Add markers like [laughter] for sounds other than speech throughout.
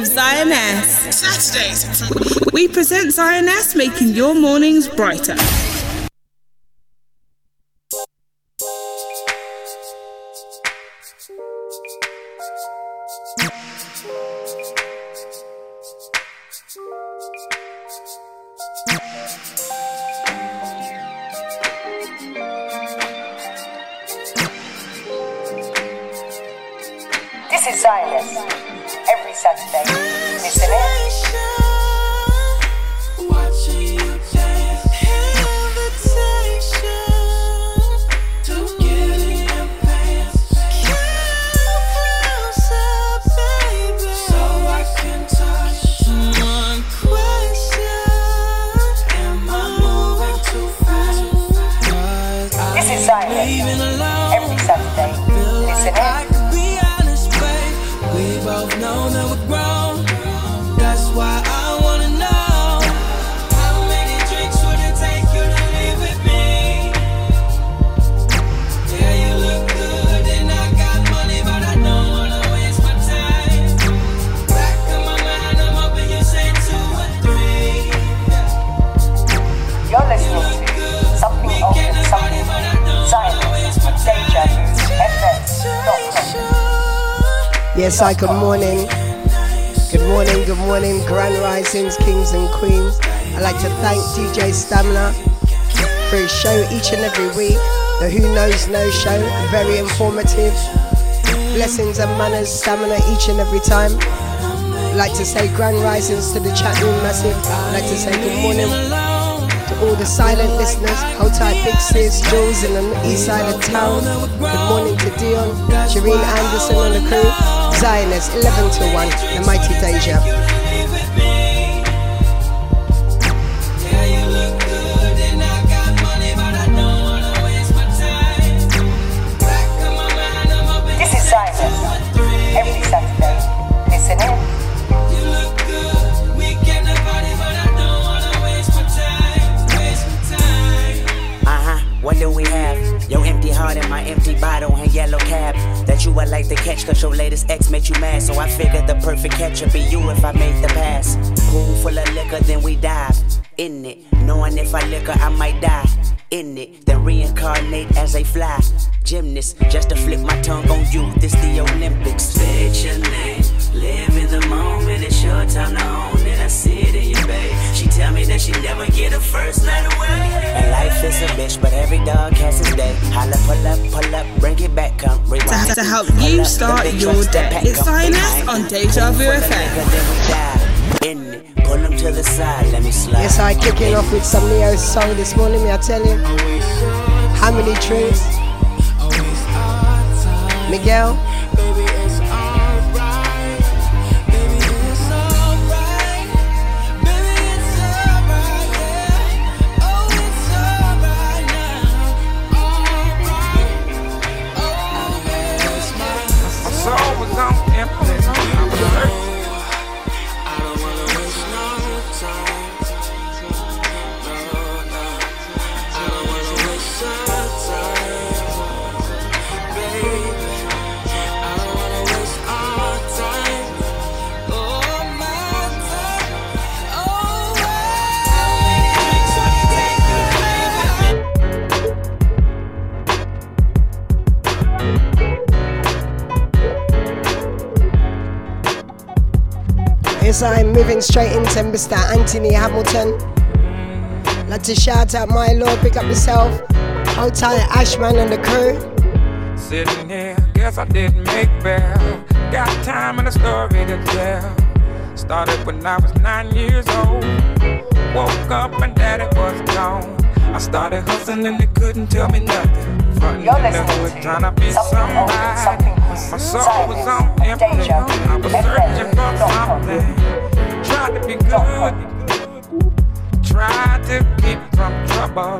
with Xioness. Saturdays. We present Xioness, making your mornings brighter. Yes, good morning. Good morning, good morning, grand risings, kings and queens. I'd like to thank DJ Stamina for his show each and every week. The Who Knows No show, very informative. Blessings and manners, stamina each and every time. I'd like to say grand risings to the chat room massive. I'd like to say good morning to all the silent listeners. Hold tight, Big Sis, Jules in the east side of town. Good morning to Dion, Shireen Anderson and the crew. Xioness, 11 to 1, the mighty Deja. Like to catch cause your latest ex made you mad. So I figured the perfect catch would be you if I made the pass. Pool full of liquor, then we dive in it. Knowing if I liquor, I might die in it. Then reincarnate as a fly gymnast just to flip my tongue on you. This the Olympics. State she never get a first night away. And life is a bitch, but every dog has his day. Holla, pull up, pull up, bring it back, come rewind. To, to help you start your day. It's Xioness on Deja Vu FM. In pull him to the side, let me slide. Yes, I kicking off with some Neo song this morning, me I tell you. How many truths? Miguel. Yes, I'm moving straight into Mr. Anthony Hamilton. Like to shout out my lord, pick up yourself. Hold tight, Ashman and the crew. Sitting here, guess I didn't make bail. Got time and a story to tell. Started when I was nine years old. Woke up and daddy was gone. I started hustling and they couldn't tell me nothing. Frontin' in the hood, trying to be somebody. My soul was on empty. I was searching for something. Tried to be good. Tried to keep from trouble.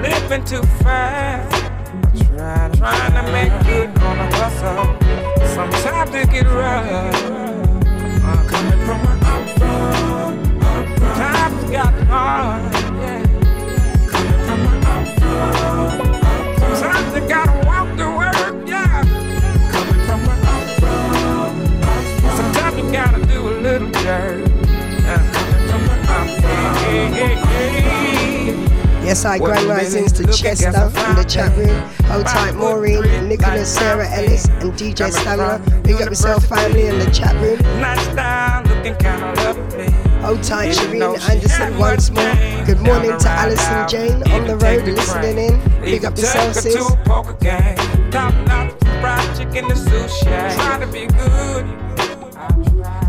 Living too fast. Trying, to make good on the hustle. Sometimes it get rough. Uh, coming from I'm from. Times got hard. Coming from I'm from. Sometimes you gotta walk to Yes, I grand risings to Chester in the chat room. Hold tight, Maureen, Nicholas, Sarah Ellis, and DJ Stamina. Big up yourself, family, in the chat room. Hold tight, Shireen Anderson, once more. Good morning to Alison Jane on the road, listening in. Big up yourself, sis. Top chicken and sushi. To be good.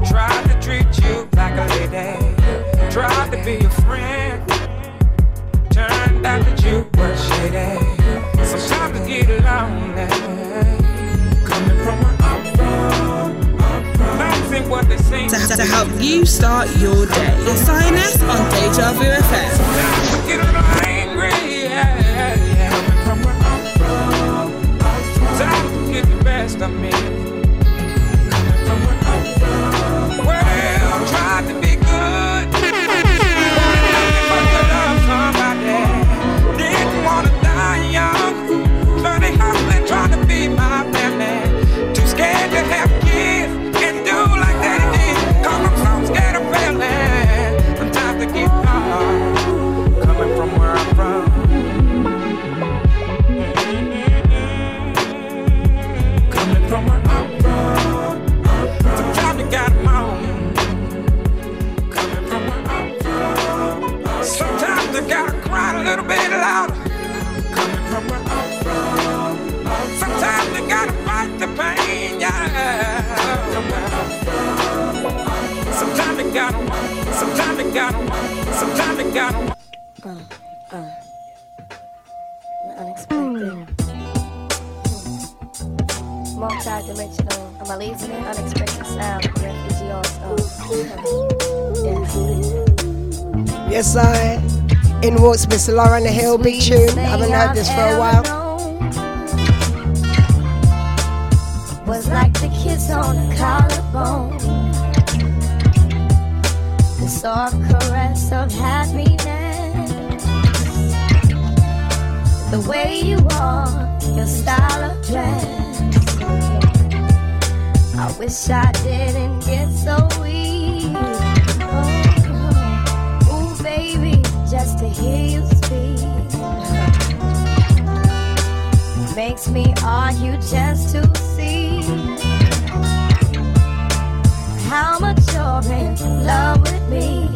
Try to treat you like a lady. Try to be your friend. Turned out that you were shady. Sometimes I get lonely. Coming from where I'm from. What they say. To, to help you start your day. It's INS on Deja Vu FM. best of me. Unexpected sound, yeah. Oh, yes, I. In walks Miss Lauryn the Hill, big tune. I haven't heard this for a while. Was like the kiss on the collarbone. The soft caress of happiness. The way you walk, your style of dress. Wish I didn't get so weak. Oh, oh, ooh, baby, just to hear you speak makes me argue just to see how much you're in love with me.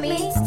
When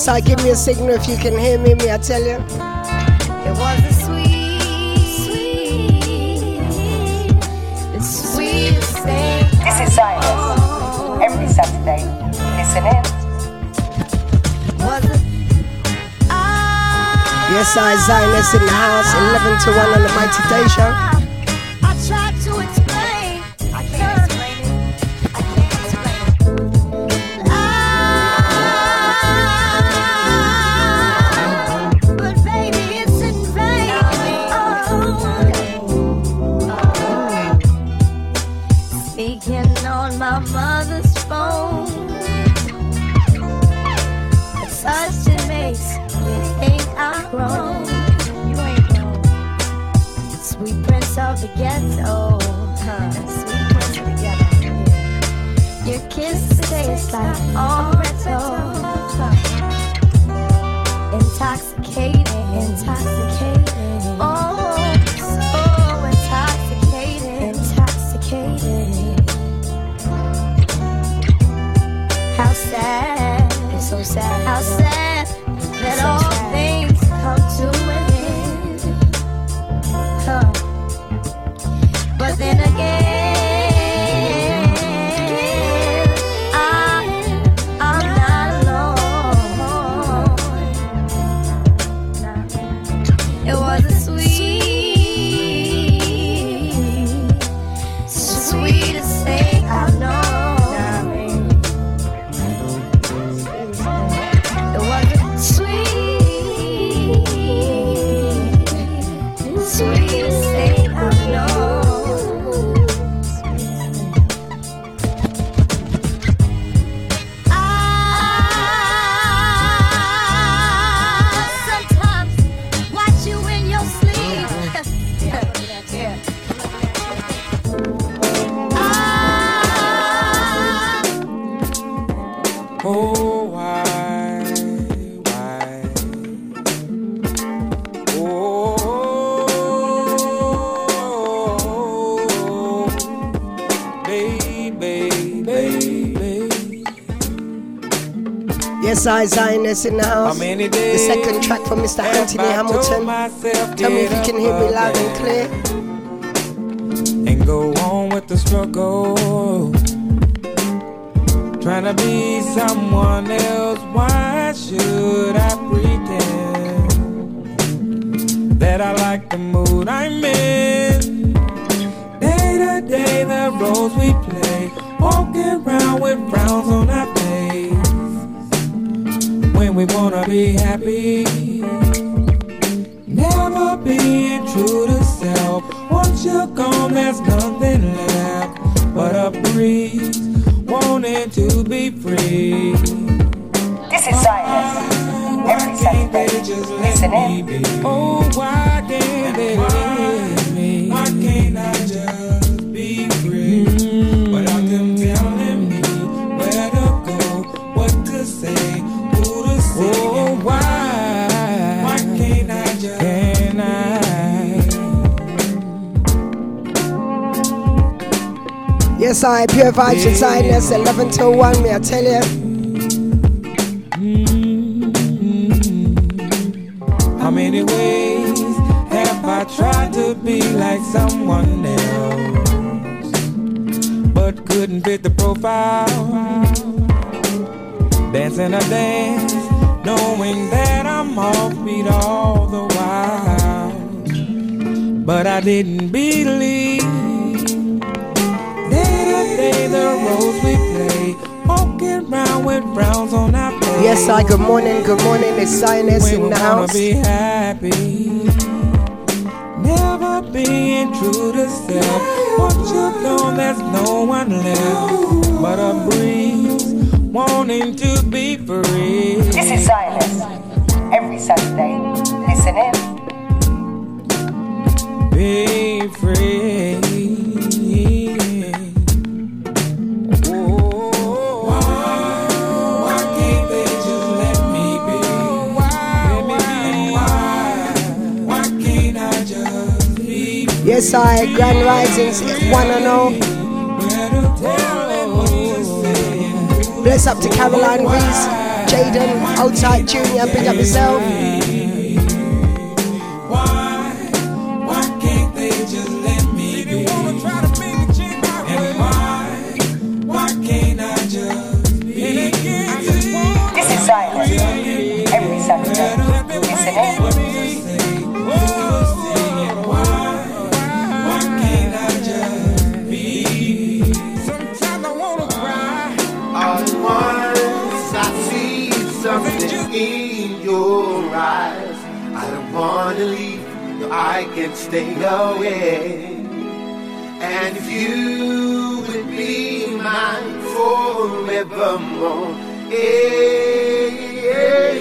Yes, I give me a signal if you can hear me. Me, I tell you. It was a sweet, sweet, the sweetest. This is Xioness. Every Saturday, listen in. Yes, I Xioness in the house, 11 to 1 on the Mighty Deja. Yes, I Xioness in the house. The second track from Mr. Anthony Hamilton. Tell me if you can hear me loud and clear. And go on with the struggle. Trying to be someone else. Why should I pretend that I like the mood I'm in? Day to day, the roles we play. Walking around with frowns on our face. When we wanna be happy. Never being true to self. Once you're gone, there's nothing left but a breeze wanting to be free. This is Xioness. Every Saturday, listen in. Oh, why can't they Yes, pure vibes inside. Yes, 11 till 1, me, I tell you. How many ways have I tried to be like someone else, but couldn't fit the profile? Dancing a dance knowing that I'm offbeat all the while. But I didn't believe day the roles we play, walking around with frowns on our face. Yes, I. Good morning, good morning. It's Xioness in the house. be happy. Never being true to self. Once you're gone, there's no one left but a breeze wanting to be free. This is Xioness. Every Saturday, listen in. Be free. Yes, I Grand Risings, one and all. Bless up to Caroline Reese, Jaden, Outside Junior, big up yourself. I can stay away. And if you would be mine forevermore, yeah, yeah,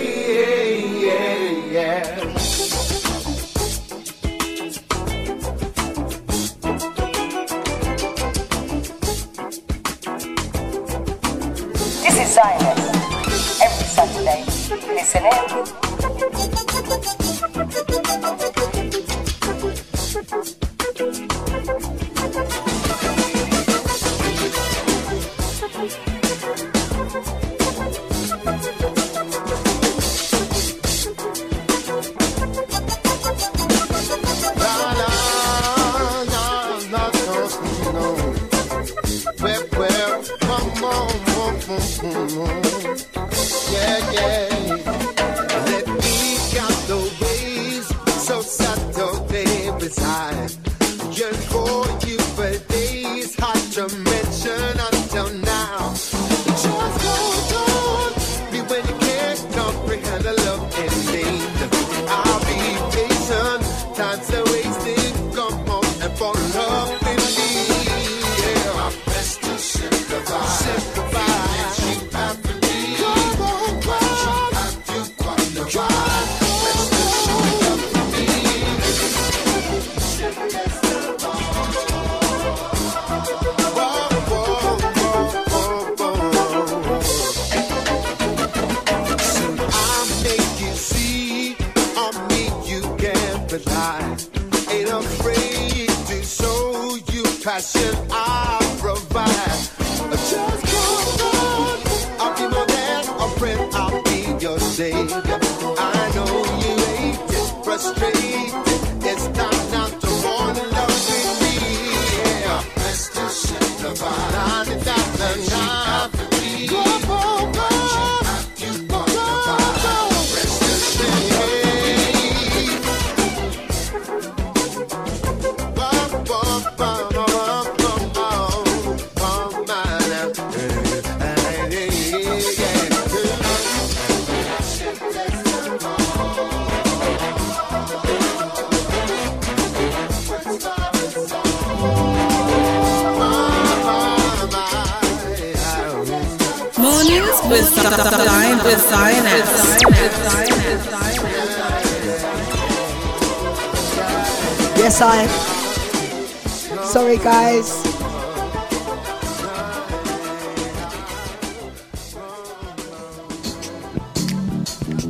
Guys.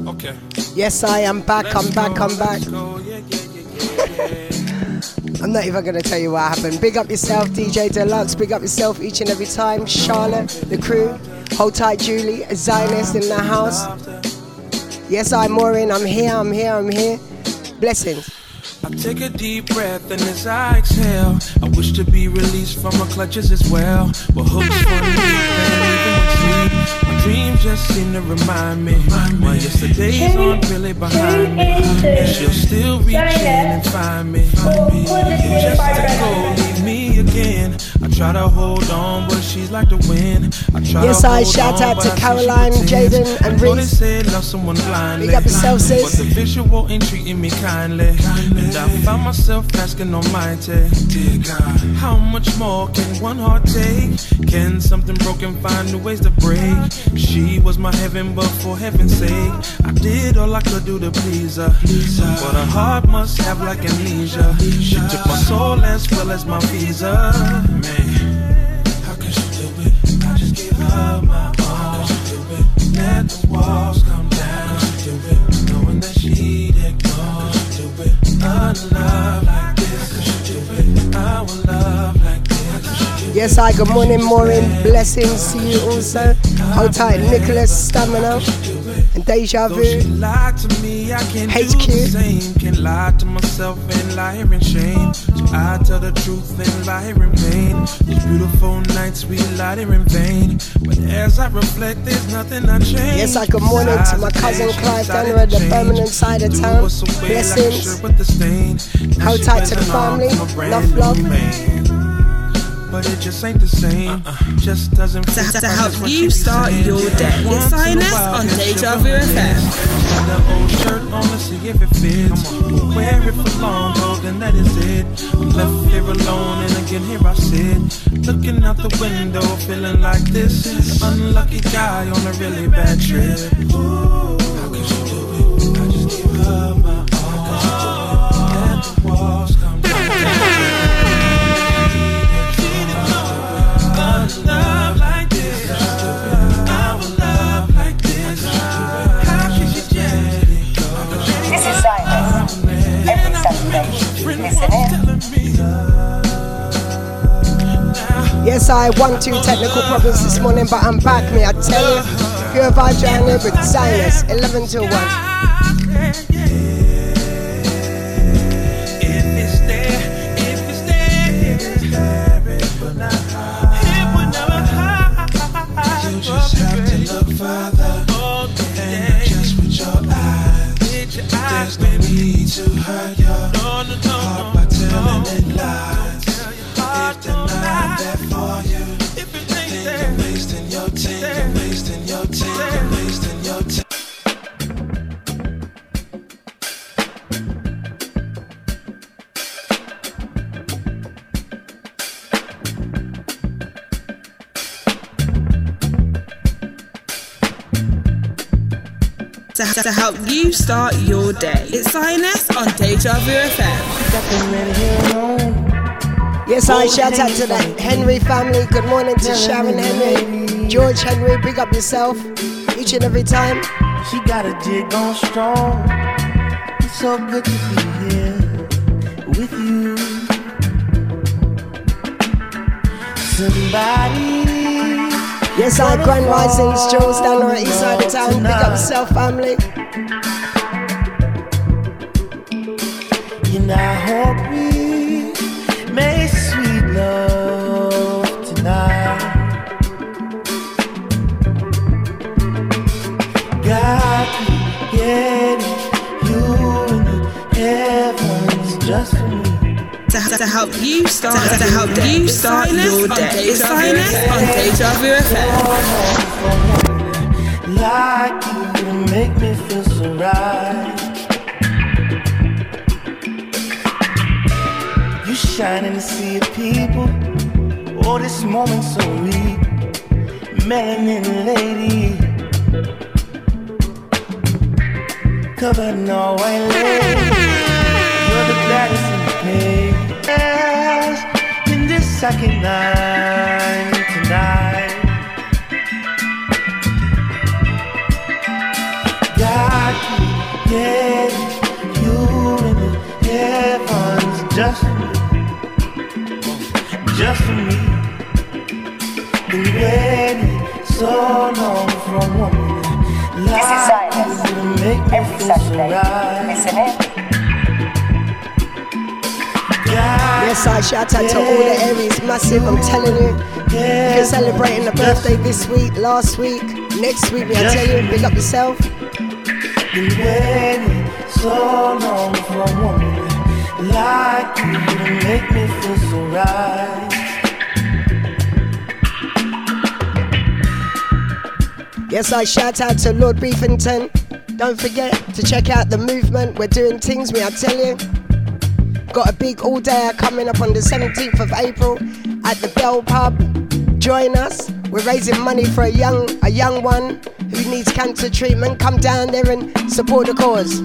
Okay. Yes, I am back. I'm back. I'm back. [laughs] I'm not even gonna tell you what happened. Big up yourself, DJ Deluxe. Big up yourself each and every time. Charlotte, the crew. Hold tight, Julie. A Xioness in the house. Yes, I'm Maureen. I'm here. I'm here. I'm here. Blessings. I take a deep breath and as I exhale, I wish to be released from my clutches as well. But hooks for me, even sleep, my dreams just seem to remind me. My yesterdays aren't really behind me, and she'll still reach in and find me. You just to go leave me again. I try to hold on, but she's like the wind. Yes, I shout out to I see she Caroline. Jaden, and I know they Reese. say love someone blindly. Big up yourself, sis. But the visual ain't treating me kindly. And I found myself asking Almighty, Dear God, how much more can one heart take? Can something broken find new ways to break? She was my heaven, but for heaven's sake, I did all I could do to please her. But her heart must have like amnesia. She took my soul as well as my visa. Man, Yes, I. Good morning, morning. Blessings to you also. Hold tight, Nicholas Stamina and Deja Vu. lied to me, I can HQ. do the same. Can lie to myself and lie in shame. I tell the truth and lie in vain. These beautiful nights we lie in vain. But as I reflect, there's nothing I change. Yes, I. Good morning to my cousin Clive at the Birmingham side of town. Blessings. Hold tight to the family. Enough love. But it just ain't the same. Uh-uh. Just doesn't To, to help you start saying. your day. It's Once in a on guess Deja Vu. FM. The old shirt on to see if it fits. Wear it for long, oh, then that is it. I'm left here alone, and again here I sit, looking out the window, feeling like this unlucky guy on a really bad trip. How could she do it? I just give her Yes, I. One, two technical problems this morning, but I'm back, me. I tell you. Pure around here with Xioness. 11 till 1. Xioness Deja Vu FM. Yes, I. Shout out to the Henry family. Good morning to Sharon Henry. George Henry, big up yourself. Each and every time. She got a jig on strong. It's so good to be here. with you. Somebody. Yes, I Grand Rising strolls down on the east side of town. Big up yourself, family. And I hope we make sweet love tonight. God created you in the heavens just for me. To, to help you start, to, to help you start your day. It's Xioness on Deja Vu FM. Like you make me feel so right. You shine in the sea of people. Oh, this moment so weak. Melanin lady. Covered in all white lace. You're the gladdest in the page. In this second night tonight. God created you in the heavens just just for me. Been waiting so long for a woman This is like Xioness. you to make me Every feel so Saturday. right. Listen in. Yes, I shout out to all the Aries, massive, I'm telling you. If you're celebrating a birthday this week, last week, next week, I tell you, big up yourself. Been waiting so long for a woman like you to make me feel so right. Yes, I shout out to Lord Beefington. Don't forget to check out the movement. We're doing things, me, I tell you. Got a big all day coming up on the 17th of April at the Bell Pub. Join us. We're raising money for a young a young one who needs cancer treatment. Come down there and support the cause.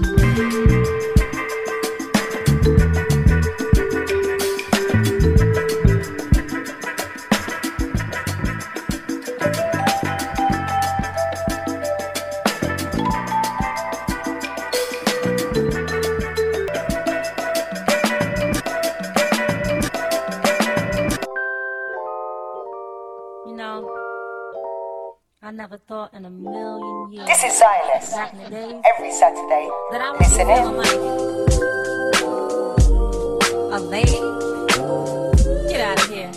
In a million years. This is Xioness. Back in the days. Every Saturday. That I was Listen in. feeling like a lady. Get out of here.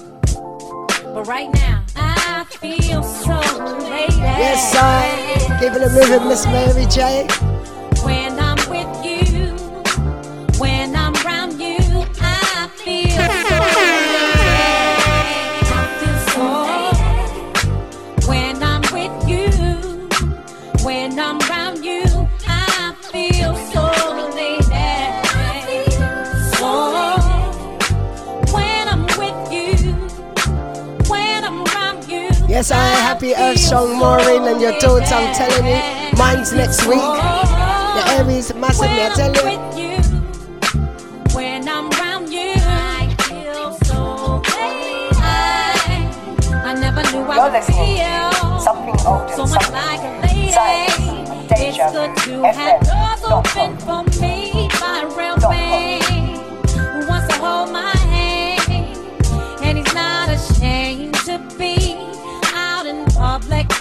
But right now, I feel so lady. Yes, sir. Giving a moving, Miss Mary J. Yes, I happy Earth Song Maureen and your daughter, I'm telling you. Mine's next week. The Aries massive, me, I tell you. When I'm around you, I feel so I, I never knew I You're would listening feel to something old so and much something like a new. lady. Xioness on It's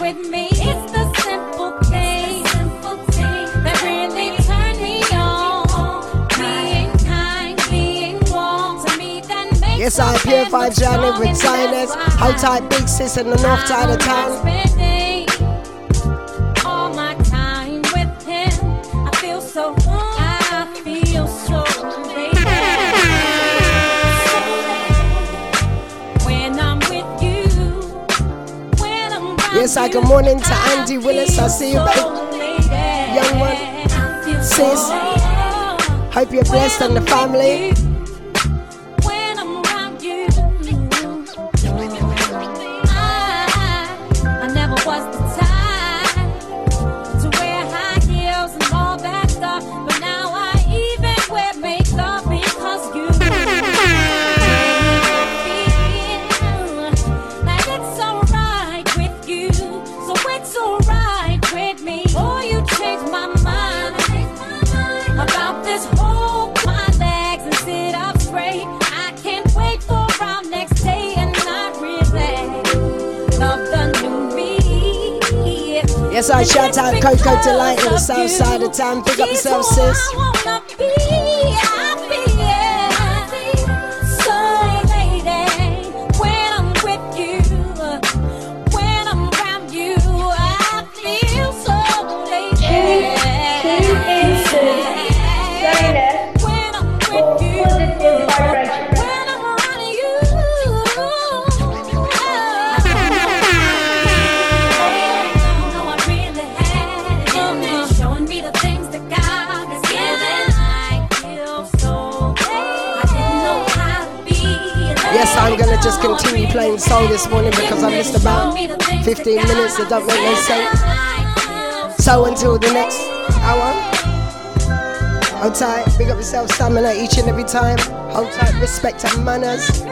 with me. It's the simple things that really turn me on. Being kind, being warm to me that makes Yes, I pure man vibes look journey with Xioness. that's why big sis in the north side of town. I'm around Yes, I good morning to Andy Willis. I see you, babe. Young one. Sis. Hope you're blessed and the family. I shout out Coco Delight in the south side of town. Big up yourself, sis. Playing song this morning because I missed about 15 minutes that don't make no sense. So until the next hour, hold tight, big up yourself, stamina each and every time. Hold tight, respect and manners.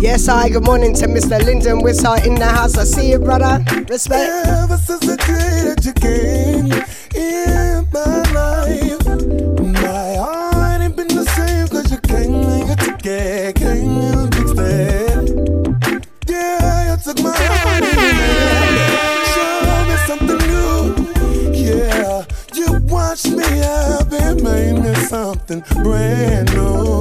Good morning to Mr. Lyndon Whistle in the house. I see you, brother. Respect. Ever since the day that you came in my life, my heart ain't been the same cause you came and you took it, came and fixed it. Yeah, you took my heart showed me something new. Yeah, you watched me up and made me something brand new.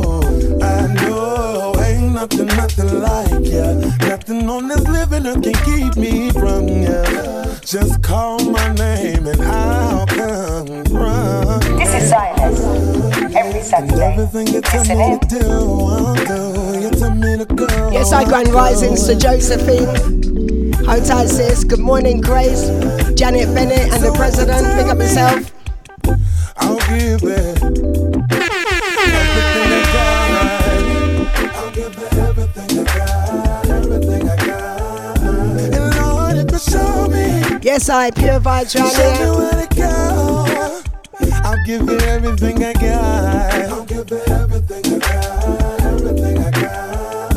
Go. Yes, I grand risings to Josephine. How tight sis? Good morning, Grace, Janet Bennett, and the president. Pick up yourself. I'll give it. Yes, I pure vibes right Show here. Give you everything I got. I'll give you everything I got. Everything I got.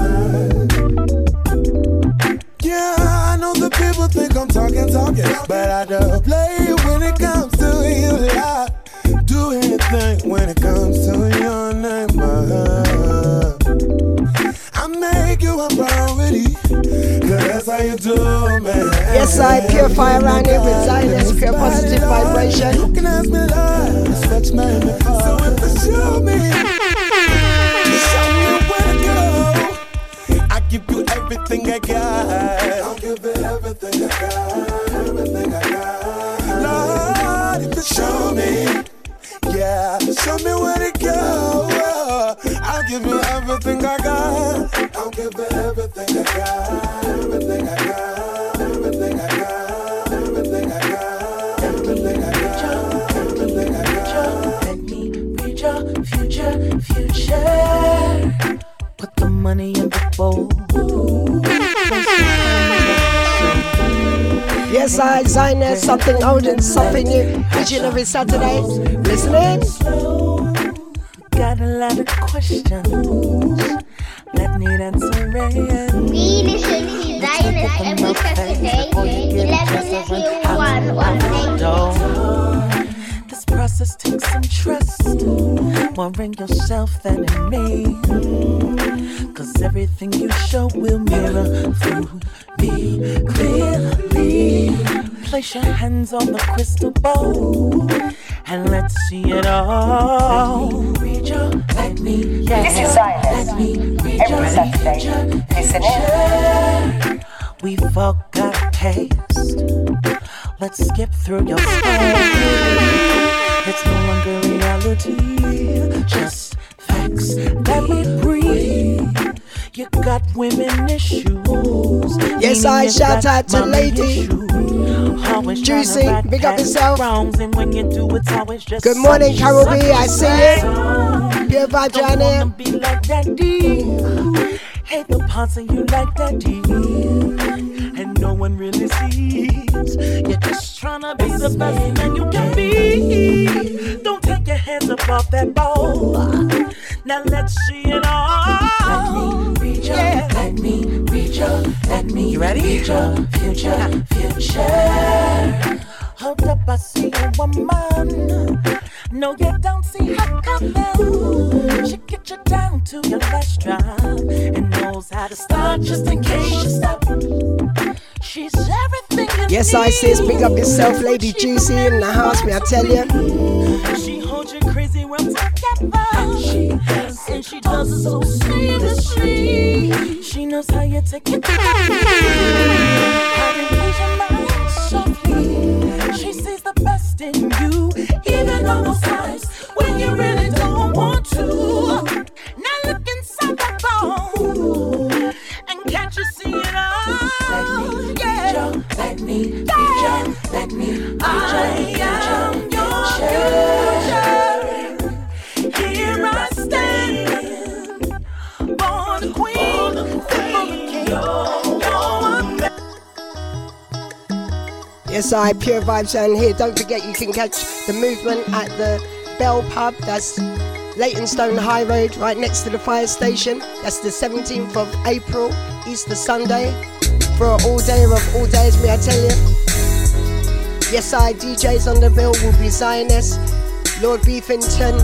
Yeah, I know the people think I'm talking, talking, but I don't play when it comes to you. I do anything when it comes to your how you do, man. Yes, I purify around here with Zioness, pure positive vibration. You can ask me lies, man before. So if you show me, show me where to go. I give you everything I got. I'll give you everything I got. Everything I got. Lord, if you show me, yeah, show me where to go. I'll give you everything I got. Yes, I Zioness, something old and something new. Each and every Saturday. Listening? Got a lot of questions. Let me answer it. We listen to Zioness every Saturday, 11 till 1 on Radio. This process takes some trust. More in Place your hands on the crystal ball and let's see it all. Read your, let me, yeah. This is Zioness. Let me read Every your Saturday. Listen future. We've all got taste. Let's skip through your story. It's no longer reality, just facts. Let me breathe. You got women issues. Yes, I shout out to mommy Lady. issues. Always Juicy, tryna right big up yourself. Wrongs, you do, it's always just Good morning, such- Carol B. such I a see sad it. Pure vibes don't right wanna here. be like daddy. Hate the parts of you like daddy. And no one really sees. You're just trying to be the best man you can be. Don't take your hands up off that ball. Now let's see it all. Let me read your, let me read your, let me you ready? read your future, future. You sis, big up yourself, Lady Juicy in the house, me I tell you. She holds you crazy well together. She and she does it so seamlessly. She knows how you take it. How ease your mind softly. She sees the best in you, even Yes, I pure vibes down here. Don't forget you can catch the movement at the Bell Pub. That's Leytonstone High Road, right next to the fire station. That's the 17th of April, Easter Sunday. For an all day of all days, may I tell you? Yes, I DJs on the bill will be Zioness, Lord Beefington.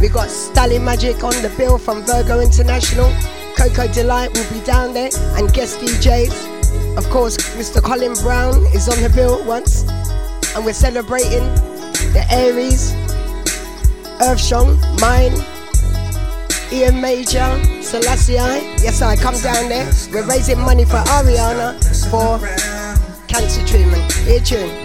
We got Stally Magic on the bill from Virgo International. Coco Delight will be down there and guest DJs. Of course, Mr. Colin Brown is on the bill once, and we're celebrating the Aries, Earthstrong, mine, Ian Major, Selassie. Yes, I come down there. We're raising money for Ariana for cancer treatment. Here, tune.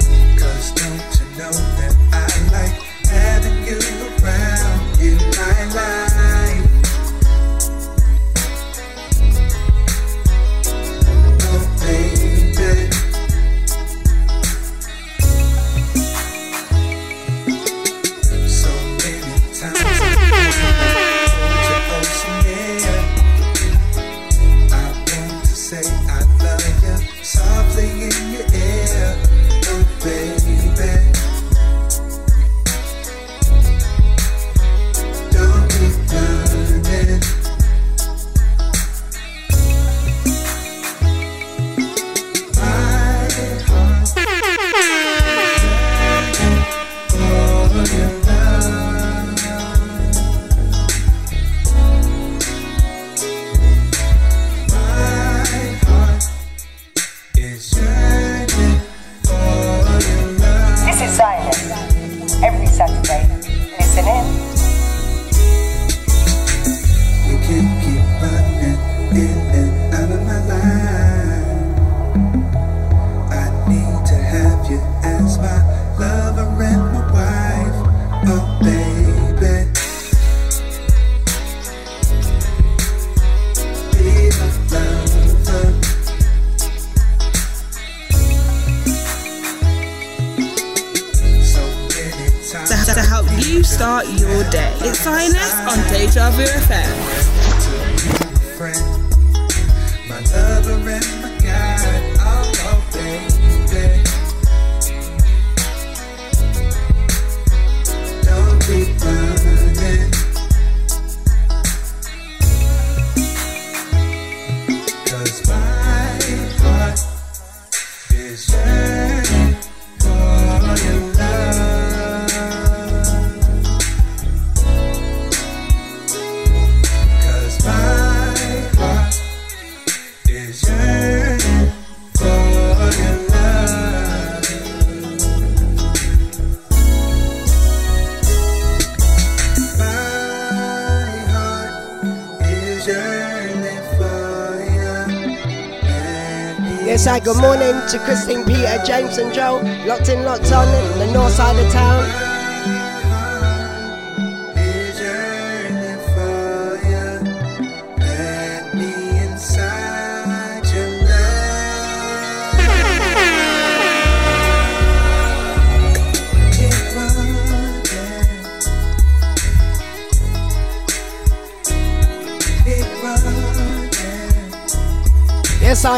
Good morning to Christine, Peter, James, and Joe. Locked in, locked on, in the north side of town.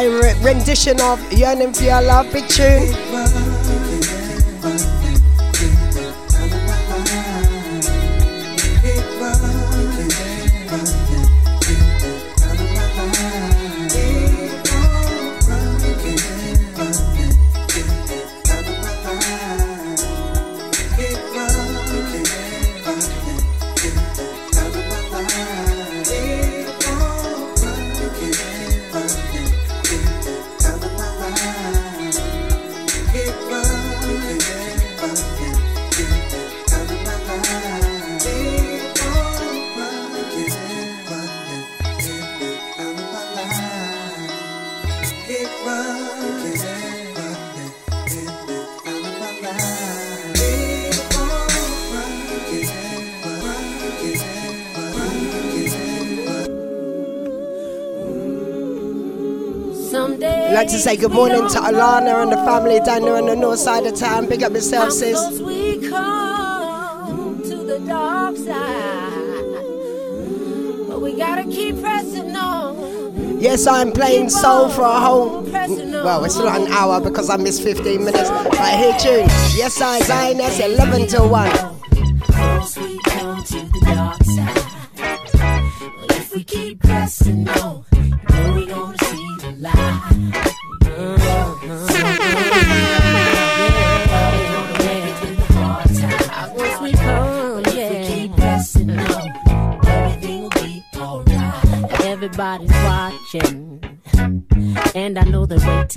Re- rendition of Yearning for Your Love, big tune. Good morning to Alana and the family down there on the north side of town. Big up yourself, sis. We come to the dark side, but we gotta keep pressing on. Yes, I'm playing soul for a whole. Well, it's not an hour because I missed 15 minutes. But here, tune. Yes, I Zioness 11 to 1.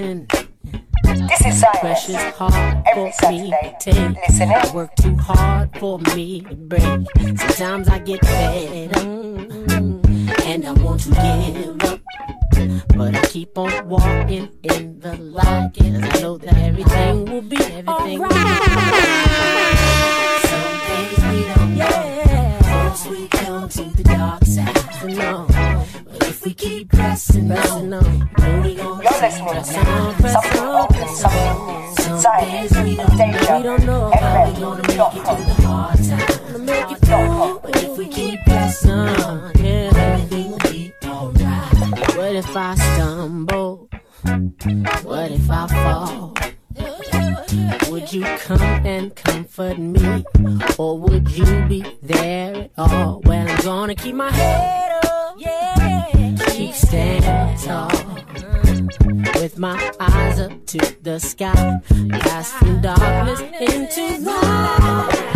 Know. This is Zioness. Precious hard Every for me to take. Listen in. I work too hard for me to break. Sometimes I get fed, mm, and I want to give up. But I keep on walking in the light, cause I know that everything will be everything will be Some days we don't know. Once we come to the dark side, no. But if we keep pressing, pressing on, then we gon' You're something old something science. Deja we don't know how we gonna make it dot through com. the hard times. Gonna make it through, but if we keep pressing on, yeah, everything will be alright. What if I stumble? What if I fall? Would you come and comfort me? Or would you be there at all? Well, I'm gonna keep my head up, yeah. Keep standing tall. With my eyes up to the sky, from darkness into light.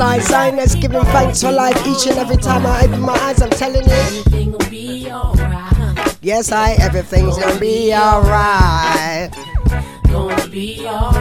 Keep pressing Yes, I Zioness giving thanks for life each and every time I open my eyes. I'm telling you. everything will be alright. Yes, I everything's gonna be alright. Gonna be alright.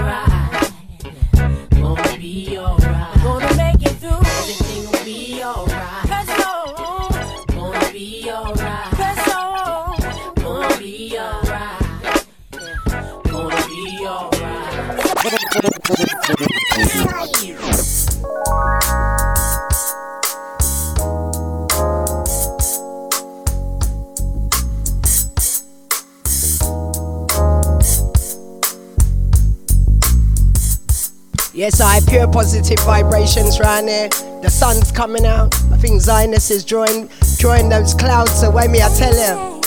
Pure positive vibrations around here. The sun's coming out. I think Zioness is drawing drawing those clouds away me, I tell you.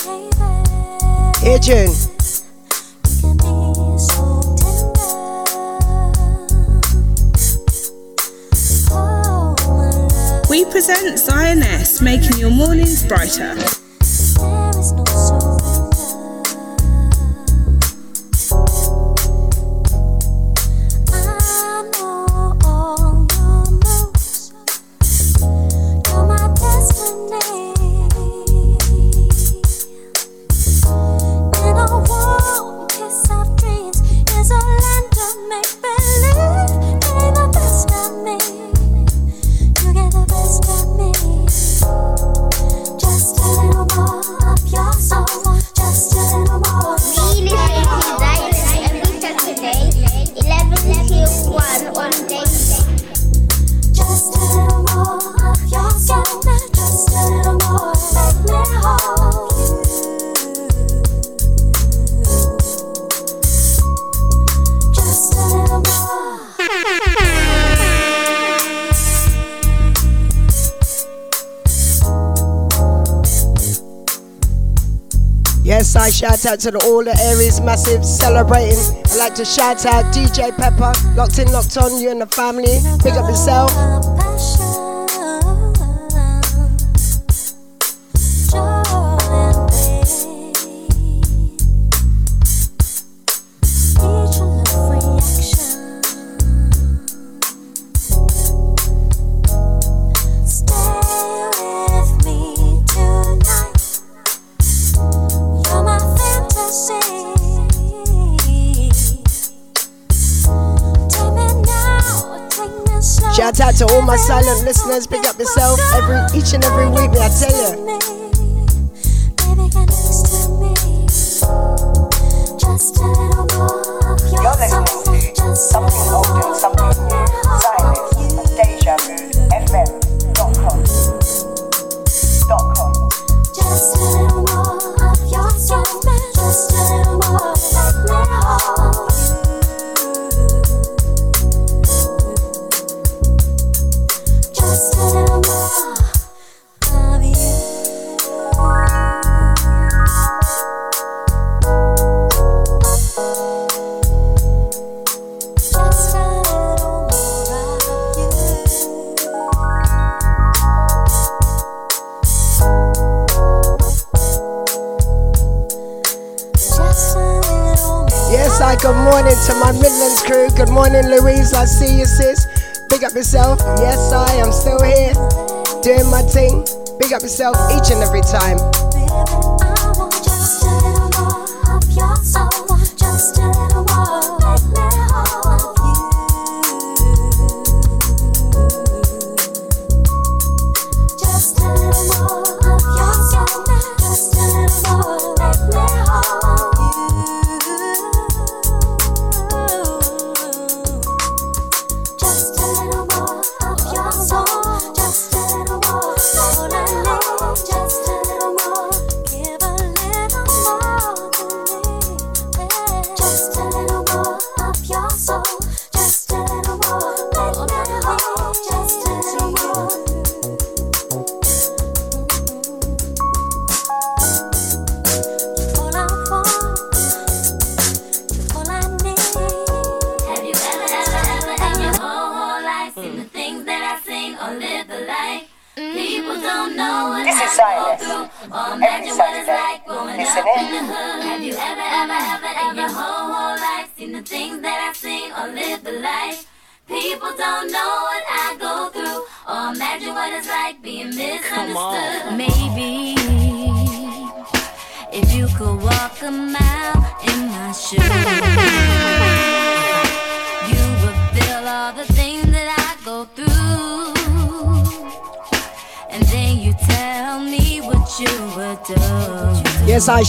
Here June. We present Zioness, making your mornings brighter. Out to the, all the Aries massive celebrating. I like to shout out DJ Pepper, locked in, locked on, you and the family. Big up yourself. To all to my Midlands crew. Good morning, Louise. I see you, sis. Big up yourself. Yes, I am still here doing my thing. Big up yourself each and every time. Yes,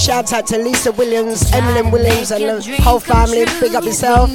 shout out to Lisa Williams, Emily Williams, and the whole family. Big up yourself.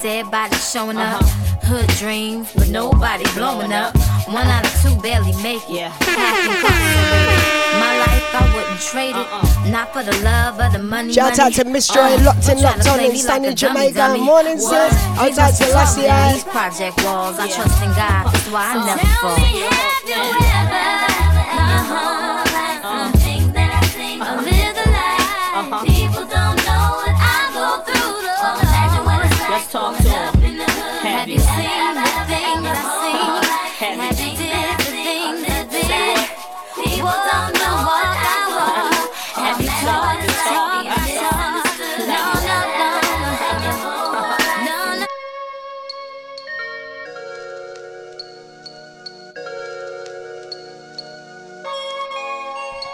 Dead bodies showing up. Hood dreams, but nobody blowing up. One out of two barely make it. My life, I wouldn't trade it. Not for the love of the money. Shout out to Mr. Uh, locked in, locked on, and stand in Jamaica. Morning, sir. Out out to Lassie. These project walls, I trust in God. That's why I never fall. 从。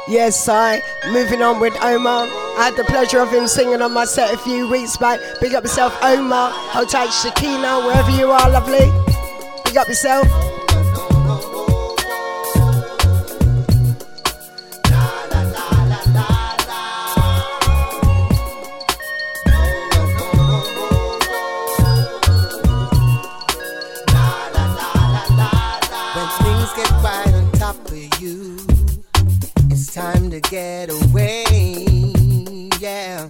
Yes, I. Moving on with Omar. I had the pleasure of him singing on my set a few weeks back. Big up yourself, Omar. Hold tight, Shakina, wherever you are, lovely. Big up yourself. to get away. Yeah.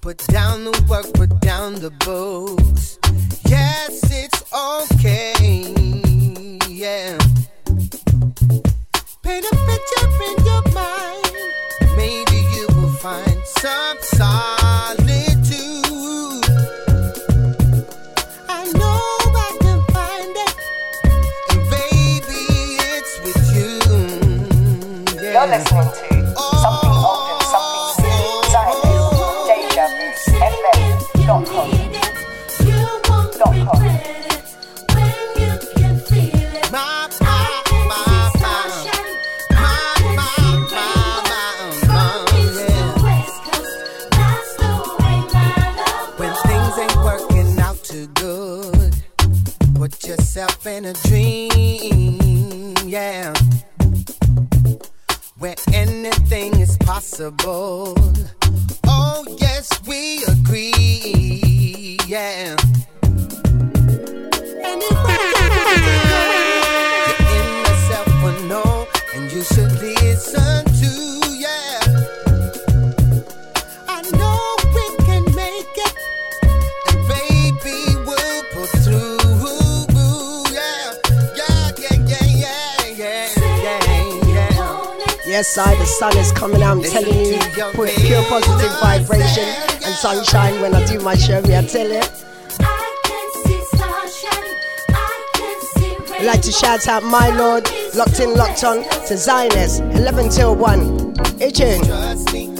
Put down the work, put down the books. Yes, it's okay. Yeah. Paint a picture in your mind. Maybe you will find some sign. listening to something old and something new. Zioness, Deja Vu, FM.com. Dot com. yourself in a dream, yeah where anything is possible. Oh, yes, we agree. Yeah. Anything Yes, I, the sun is coming out. I'm telling you, put pure positive vibration and sunshine when I do my show. Me, I tell you. I'd like to shout out my lord, locked in, locked on to Zioness, 11 till 1. Itching.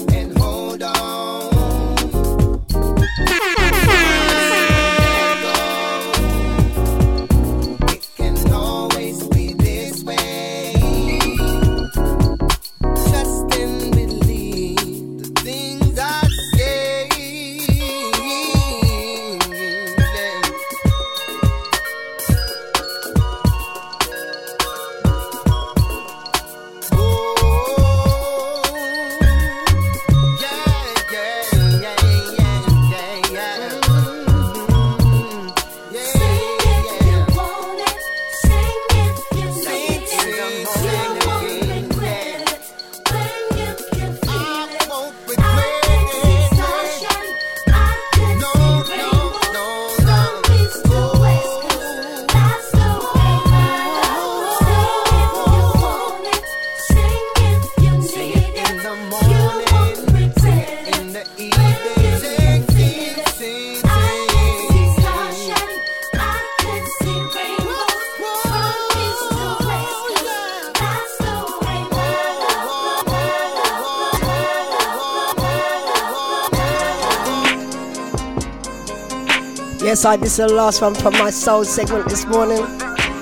Side. This is the last one from my soul segment this morning.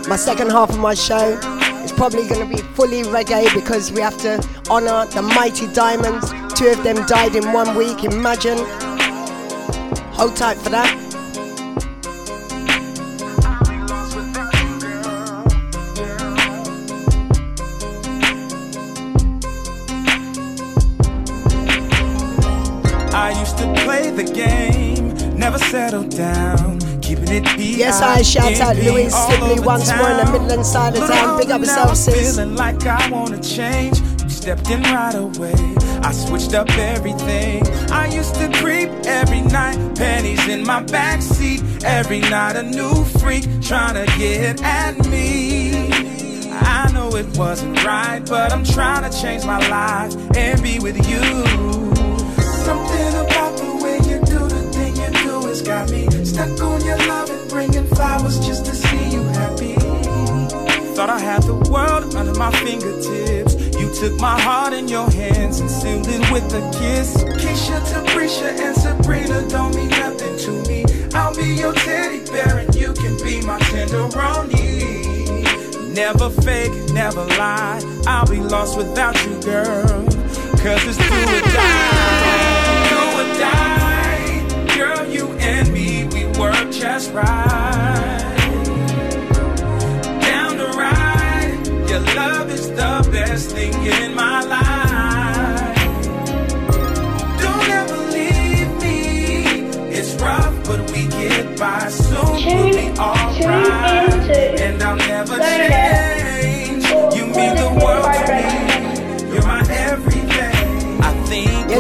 My second half of my show is probably going to be fully reggae because we have to honor the mighty diamonds. Two of them died in one week. Imagine. Hold tight for that. I shout out Louise Sibley once more in the Midland side of town. Big up yourself, sis. Feeling like I wanna change. You stepped in right away. I switched up everything. I used to creep every night, pennies in my backseat. Every night a new freak trying to get at me. I know it wasn't right, but I'm trying to change my life and be with you. Something about the way you do the thing you do has got me stuck on your love bringing flowers just to see you happy. Thought I had the world under my fingertips. You took my heart in your hands and sealed it with a kiss. Keisha, Tabrisha, and Sabrina don't mean nothing to me. I'll be your teddy bear and you can be my tenderoni. Never fake, never lie. I'll be lost without you, girl. Cause it's do or die. Do or die. Girl, you and just right. Down the ride, your love is the best thing in my life. Don't ever leave me. It's rough, but we get by. Soon we'll be alright. And I'll never change. You mean the world to me.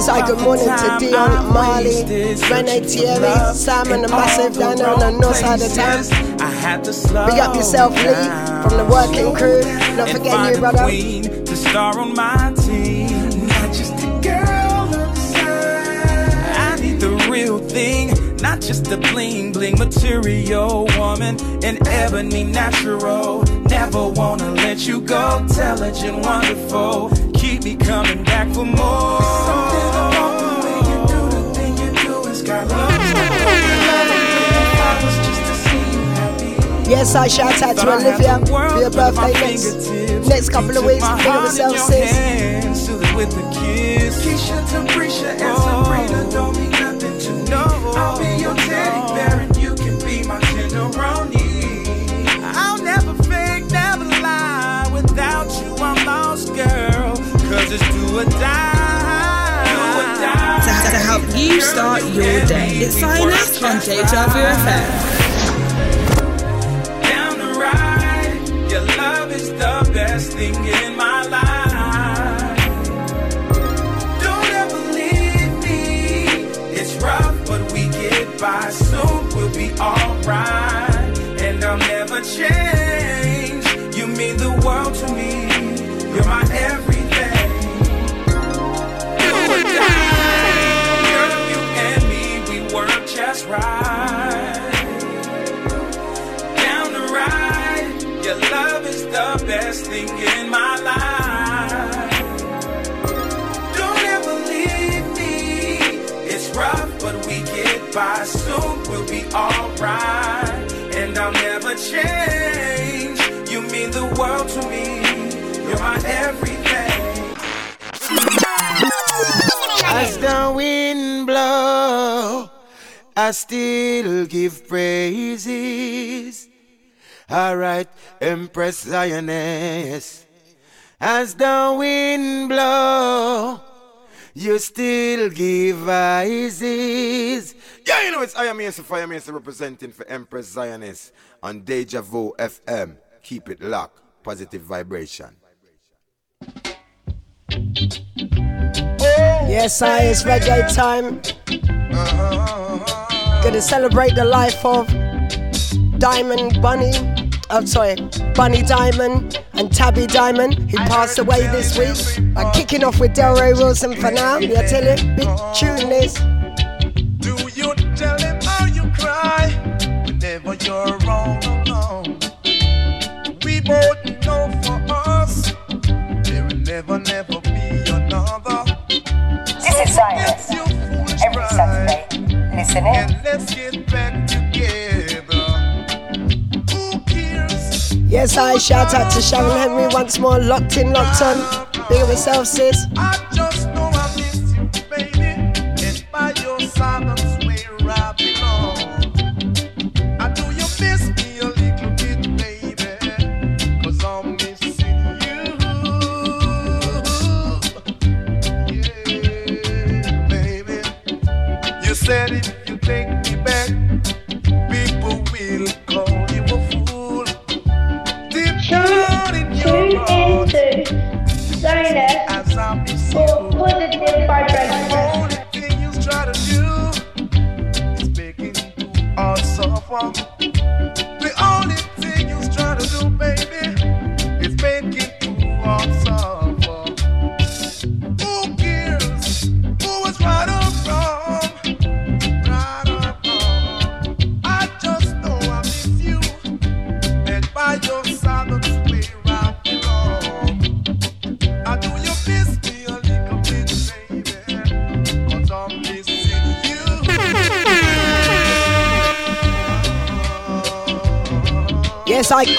Think I good morning to Dion, Marley, Rene Thierry, Sam and the Massive down there on the north side of town. I had to slow Big up yourself, Lee, from the working crew. Don't forget you, brother. Queen to star on my team. Not just a girl on the side. I need the real thing, not just the bling bling material woman. An ebony natural. Never wanna let you go. Intelligent, wonderful. Keep me coming back for more. Yes, I shout out to Olivia for your birthday next, next couple of weeks. Big up yourself, sis. with a kiss. Keisha, Tabrisha, and oh. Sabrina don't mean nothing to me. I'll be your teddy bear and you can be my tenderoni. I'll never fake, never lie. Without you, I'm lost, girl. Cause it's do or die. Do or die. To, to help you start your day. It's Finest on Deja Vu FM. Is the best thing in my life. Don't ever leave me. It's rough, but we get by. Soon we'll be alright. And I'll never change. You mean the world to me. You're my everything. or die. Girl, you and me, we were just right. Love is the best thing in my life. Don't ever leave me. It's rough, but we get by. Soon we'll be alright. And I'll never change. You mean the world to me. You're my everything. As the wind blows, I still give praises. Alright, Empress Zioness. As the wind blow, you still give voices. Yeah, you know it's I am Mason Fire Mason representing for Empress Zioness on Deja Vu FM. Keep it locked. Positive vibration. Yes, I, it's reggae time. Gonna celebrate the life of Diamond Bunny. I'm sorry, Bunny Diamond and Tabby Diamond, who passed away this week. I'm kicking off with Delroy Wilson for now. Yeah, tell you, big tune this. Do you tell him how you cry whenever you're wrong alone? We both know for us there will never, never be another. This is Zioness. Every Saturday. Listen in. And let's get back together. Yes, I shout out to Sharon Henry once more, locked in, locked on. Big up yourself, sis. I just know I miss you, baby. And by your side, us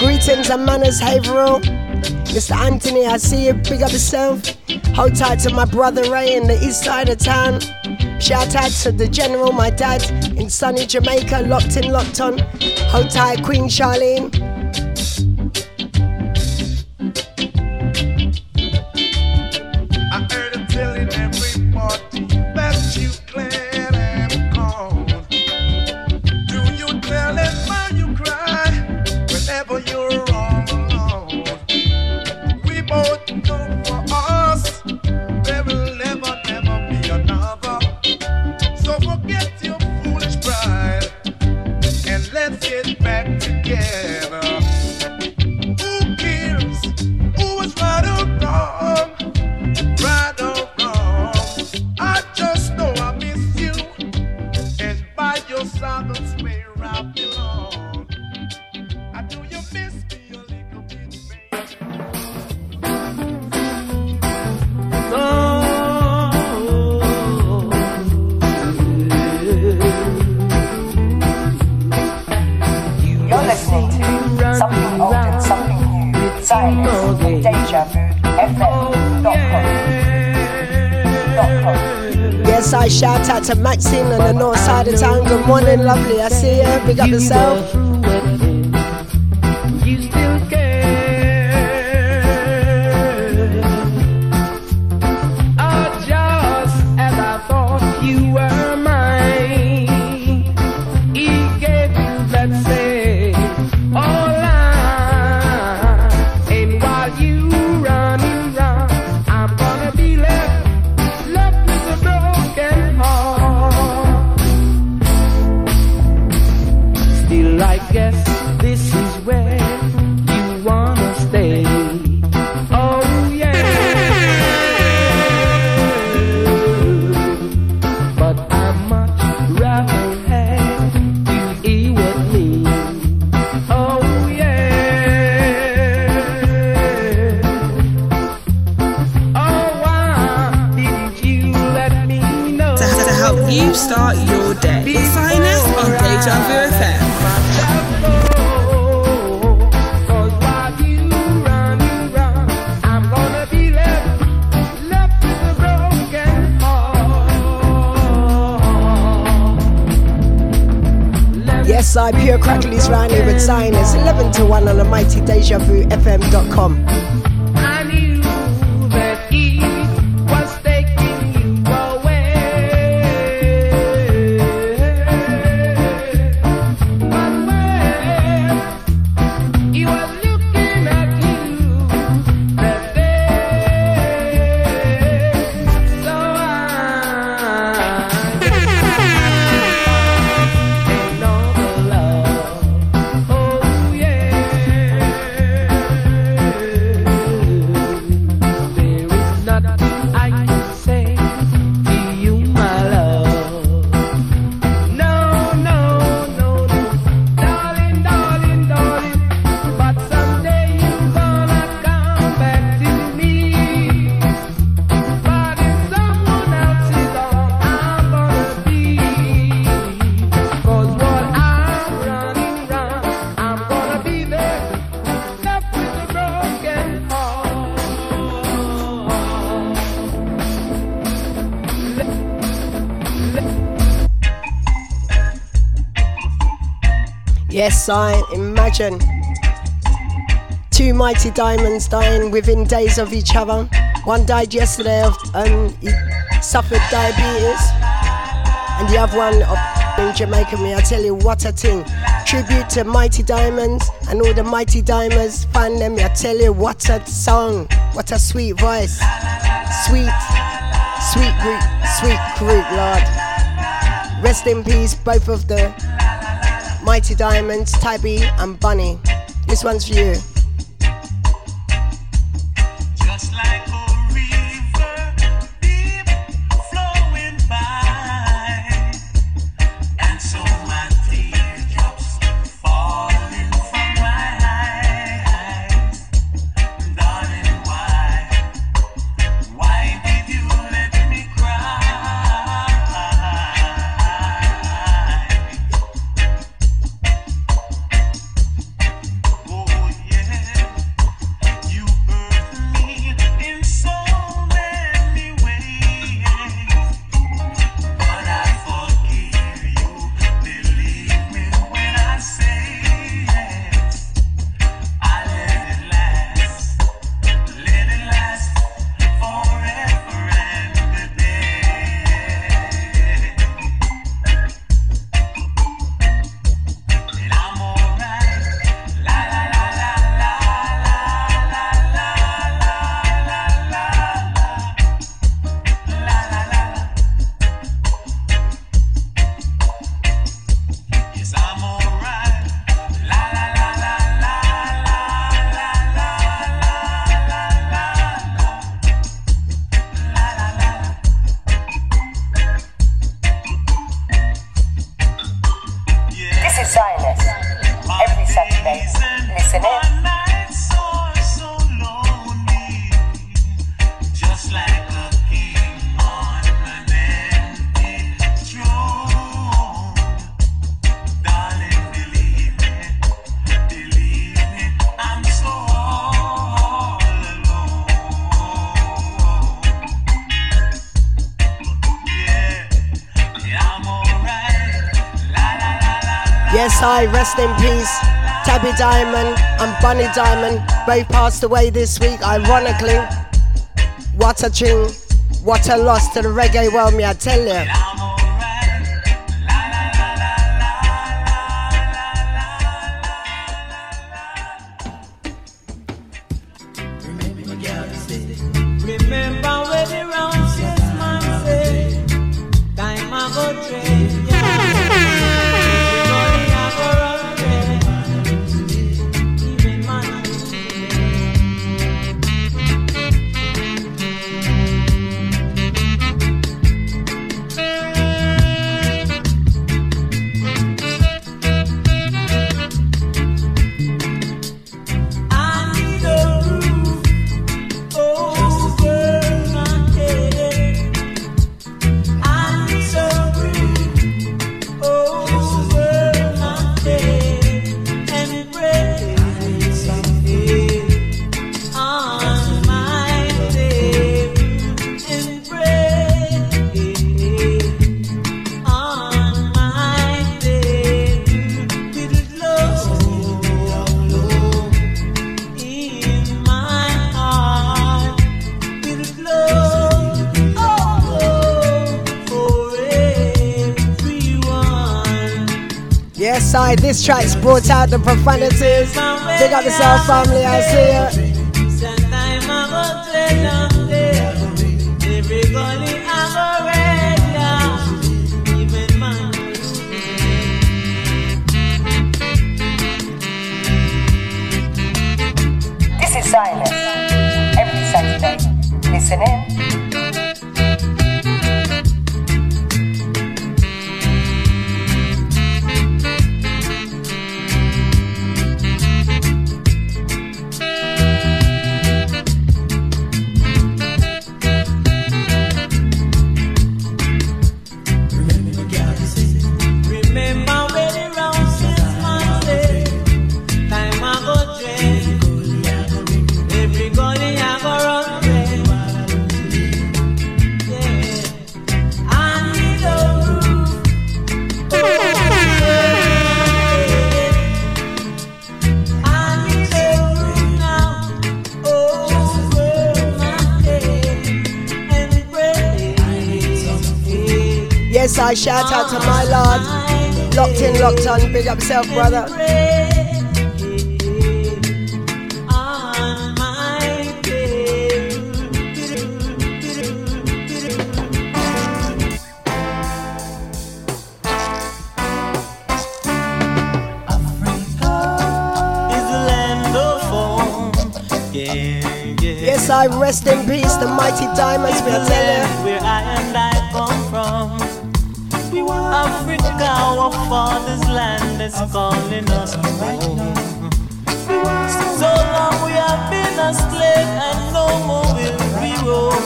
greetings and manners, Haverhill. Mr. Anthony, I see you. Big up yourself. Hold tight to my brother Ray in the east side of town. Shout out to the general, my dad in sunny Jamaica, locked in, locked on. Hold tight, Queen Charlene. You. Big sign, imagine. Two mighty diamonds dying within days of each other. One died yesterday of um, he suffered diabetes, and the other one of in Jamaica. Me, I tell you what a thing. Tribute to Mighty Diamonds and all the Mighty Diamonds. Find them, me, I tell you what a song, what a sweet voice, sweet, sweet group, sweet group, Lord. Rest in peace, both of the Mighty Diamonds, Tabby, and Bunny. This one's for you. Psy, rest in peace. Tabby Diamond and Bunny Diamond both passed away this week, ironically. What a tune, what a loss to the reggae world, me I tell you. Track's brought out the profanities. Big up yourself, family. I see you. Lord. Locked in, locked on. Big up yourself, brother. Yes, I rest in peace. The mighty diamonds, we are telling. Africa, our father's land is calling us home. So long we have been a slave and no more will we roam.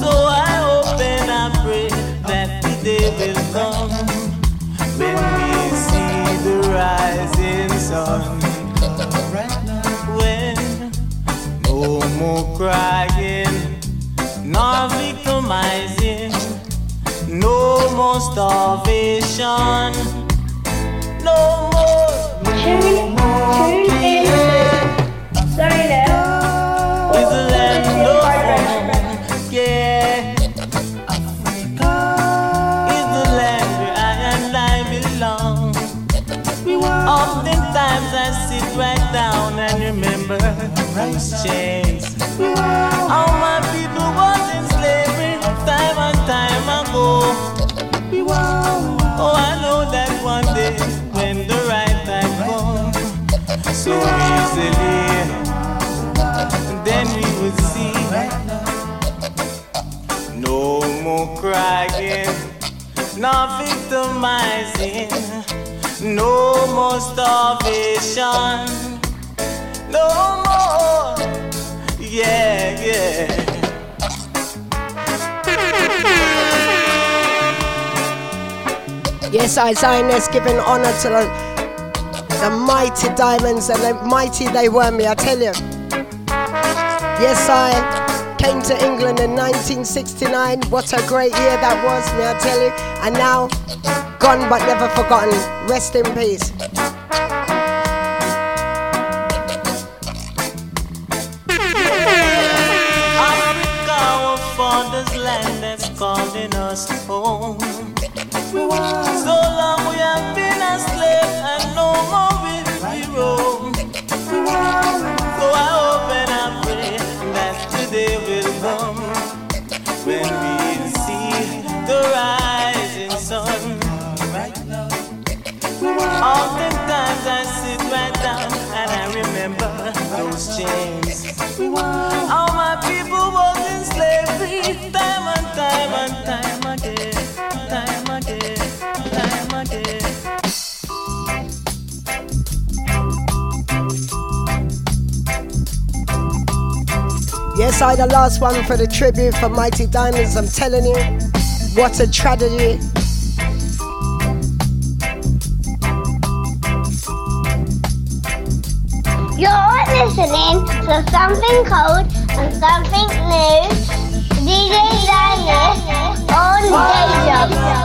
So I hope and I pray that the day will come when we see the rising sun. When no more crying, nor victimizing, more starvation, no more, no more killing. Is the land of home, yeah. Africa is the land where I and I belong. Oftentimes I sit right down and remember those chains. How my people was in slavery time and time ago. Oh, I know that one day when the right time comes, so easily, then we will see. No more crying, no victimizing. No more starvation. No more. Yeah, yeah. Yes, I Xioness giving honor to the, the mighty diamonds and the mighty they were me, I tell you. Yes, I came to England in 1969. What a great year that was, me, I tell you. And now, gone but never forgotten. Rest in peace. So long we have been a slave and no more will we roam. So I hope and I pray that today will come when we see the I the last one for the tribute for Mighty Diamonds. I'm telling you, what a tragedy. You're listening to something cold and something new. DJ Daniel on Deja.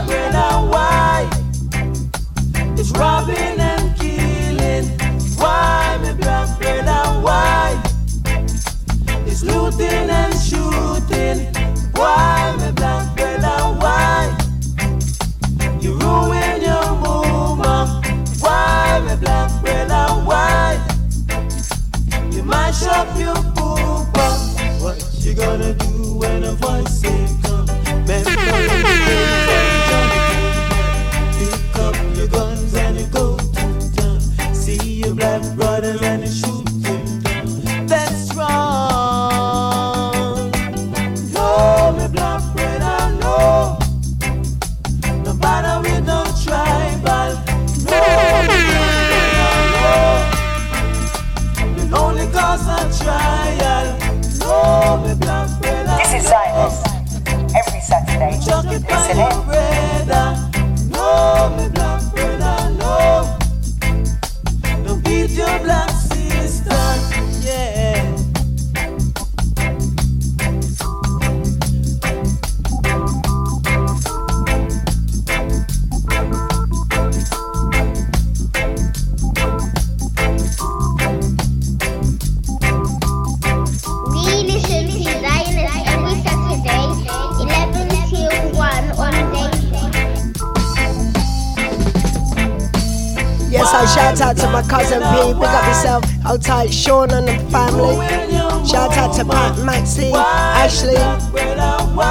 Samantha, Maxie, Ashley,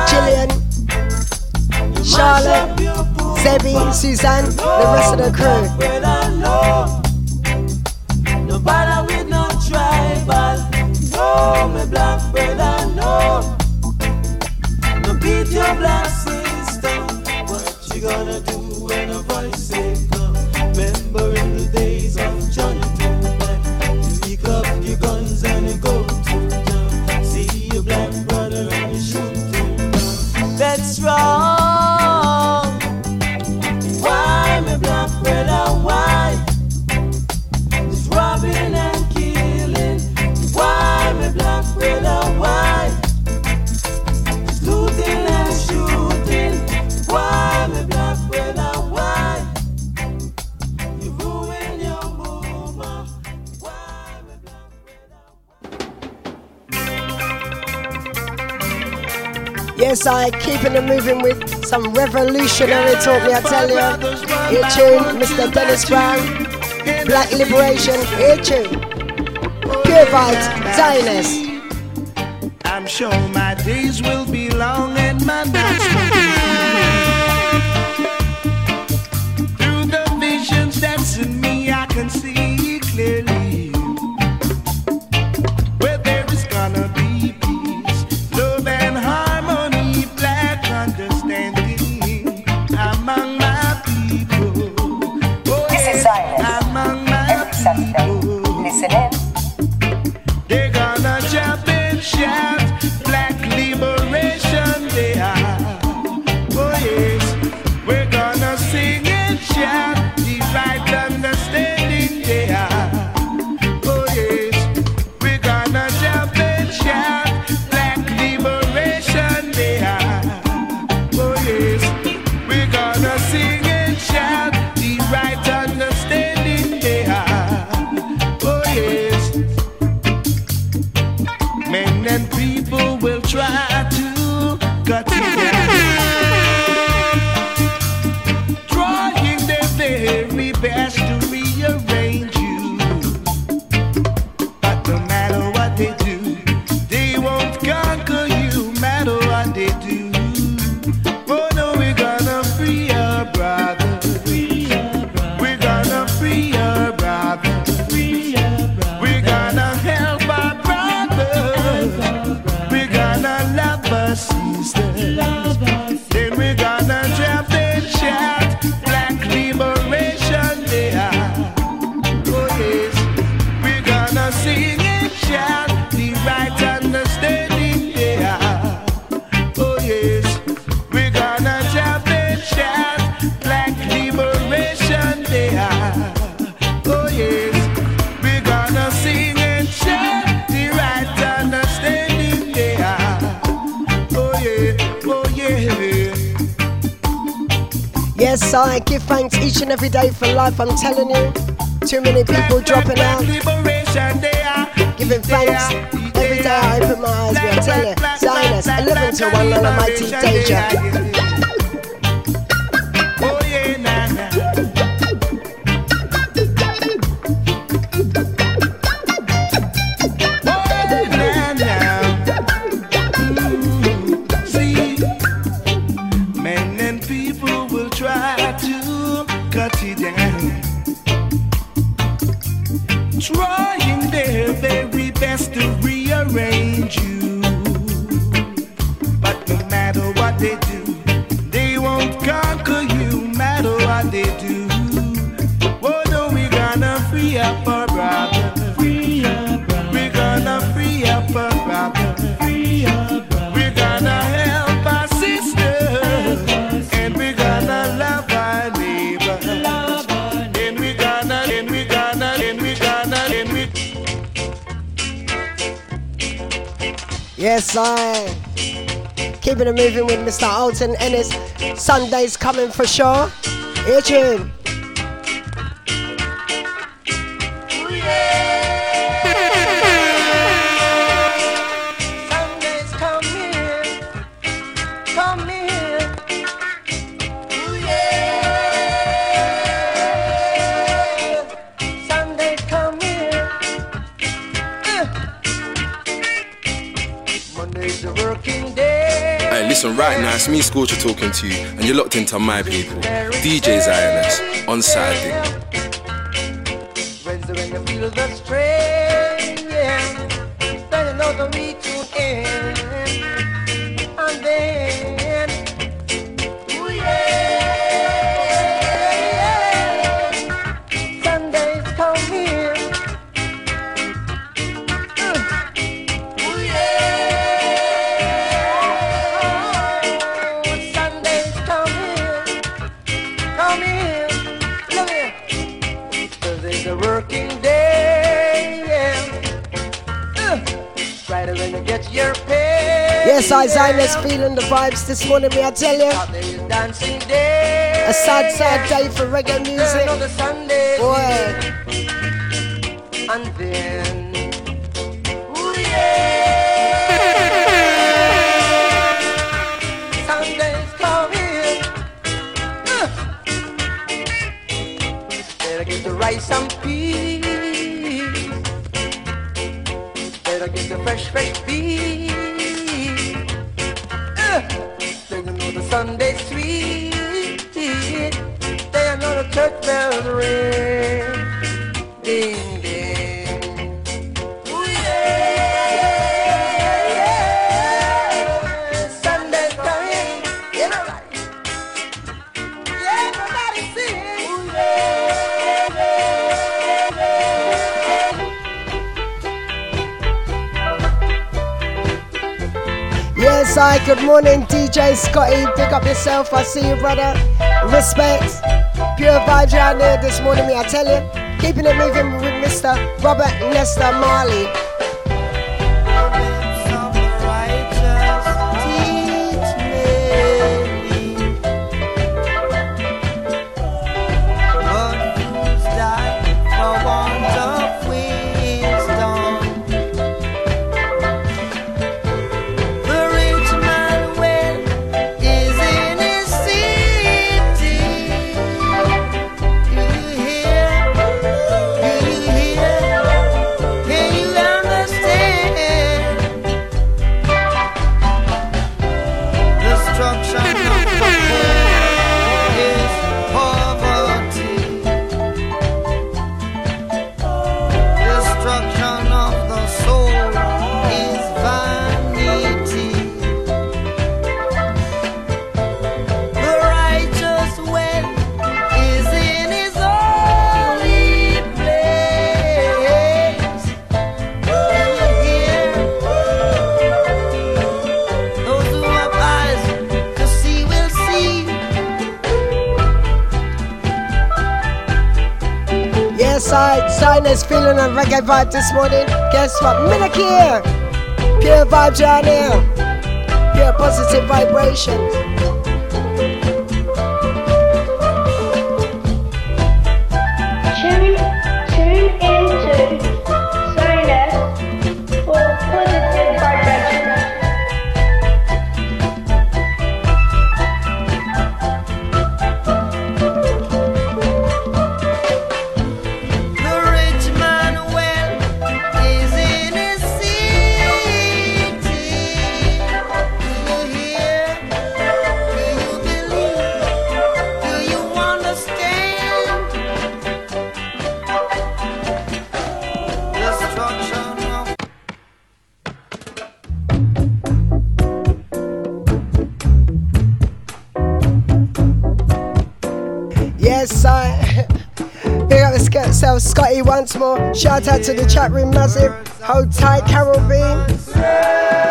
Jillian, Charlotte, Zebby, Suzanne, the rest of the crew. Some revolutionary talk, me I tell you. Here tune, Mr. Dennis Brown. Black Liberation, here tune. Cubite, Xioness. I'm sure my days will be long and my nights will be long. Through the visions that's in me, I can see. day for life, I'm telling you. Too many people dropping out. Giving thanks. Every day I open my eyes, we are telling. Zionists, 11 to 1 on a mighty danger. With Mr. Alton Ellis. Sunday's coming for sure. Here, it's me, Scorcher, talking to you, and you're locked into my people. DJ's INS, on Saturday. Yes, Isaiah's feeling the vibes this morning, me I tell you. A sad, sad day for reggae music. Another Sunday. Boy. Good morning, DJ Scotty. Pick up yourself. I see you, brother. Respect. Pure vibes around here this morning, me I tell you. Keeping it moving with Mr. Robert Nesta Marley. Vibe this morning. Guess what? Minute here. Pure vibes around here. Pure positive vibrations. Yes, I. Big up the self, Scotty once more. Shout out to the chat room, massive. Hold tight, Carol Bean,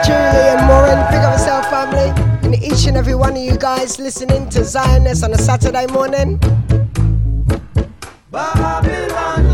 Julie and Warren. Big up yourself, family. And each and every one of you guys listening to Xioness on a Saturday morning. Babylon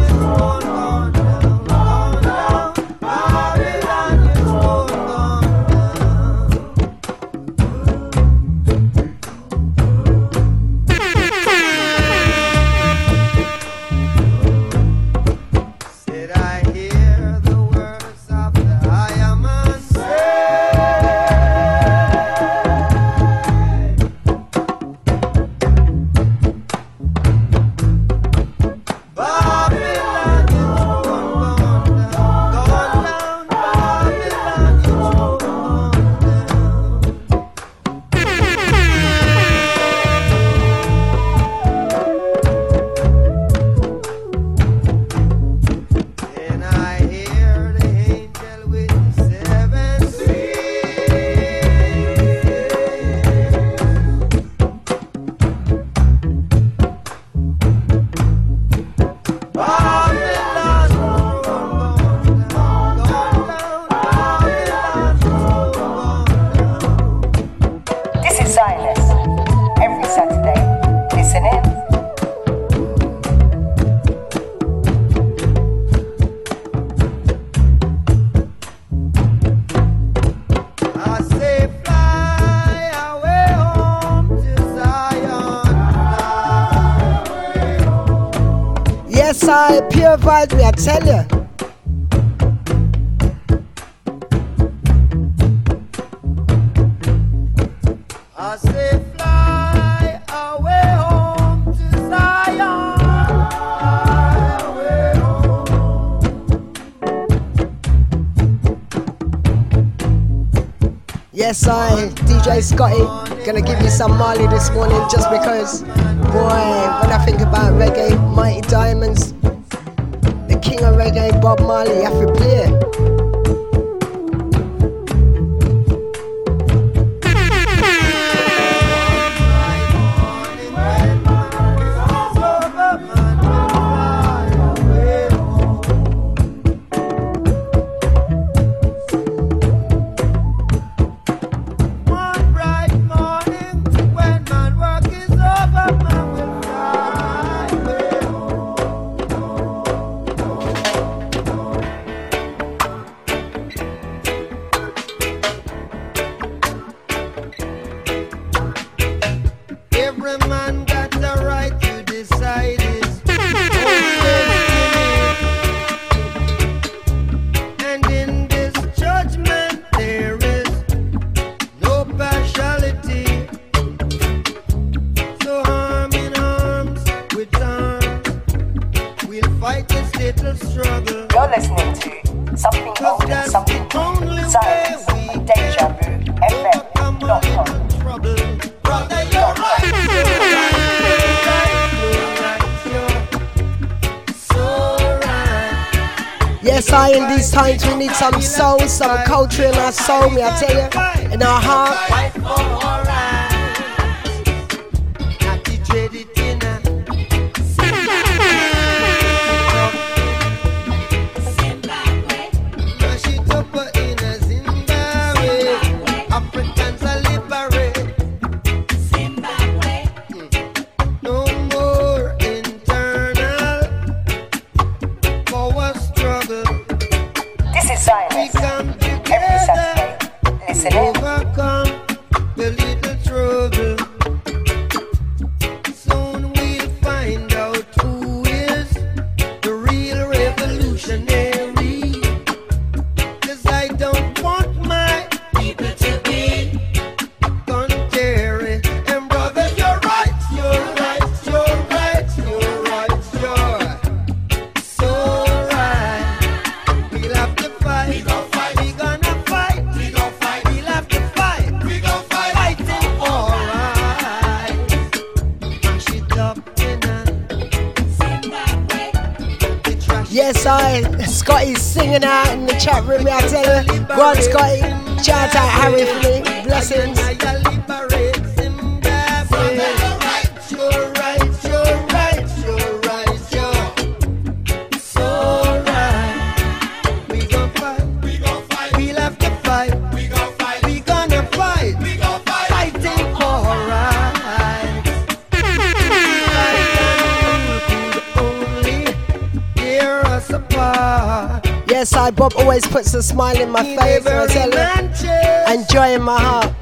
she advised you. Yes, I, DJ Scotty gonna give you some Marley this morning just because, boy, when I think about reggae, Mighty Diamonds, reggae Bob Marley, I feel play. some soul, some culture in our soul, me I tell you, in our heart. Scotty, shout out Harry for the blessings. Bob always puts a smile in my face. And and joy in my heart.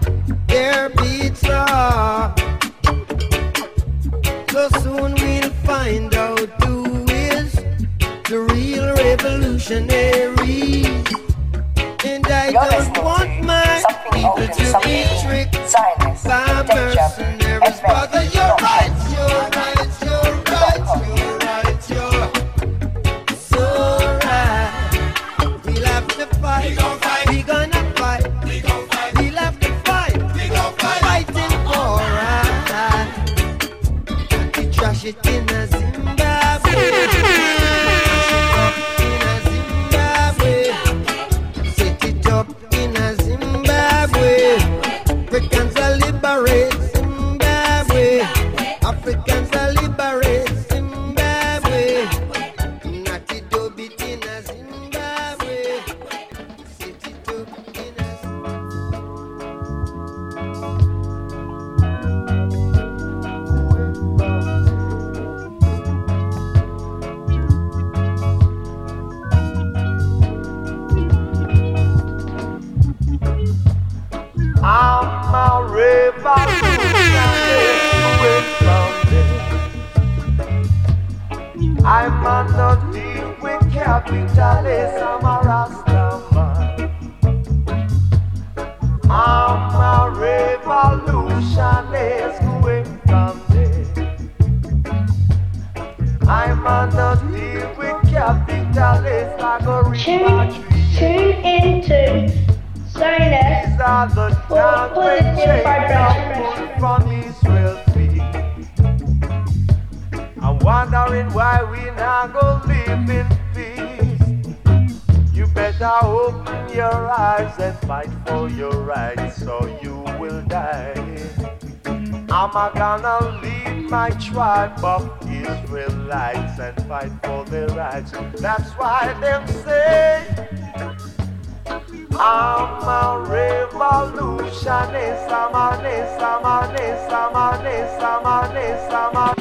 I'm a revolutionist. I'm a this, I'm a this, I'm a this, I'm a this, I'm a.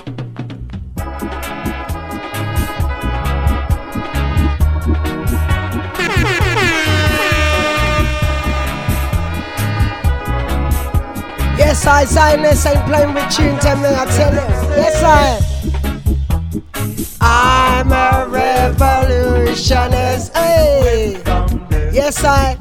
Yes, I, Zioness ain't playing with tunes, and me. I tell you. Yes, I. I'm a revolutionist. Hey. Yes, I.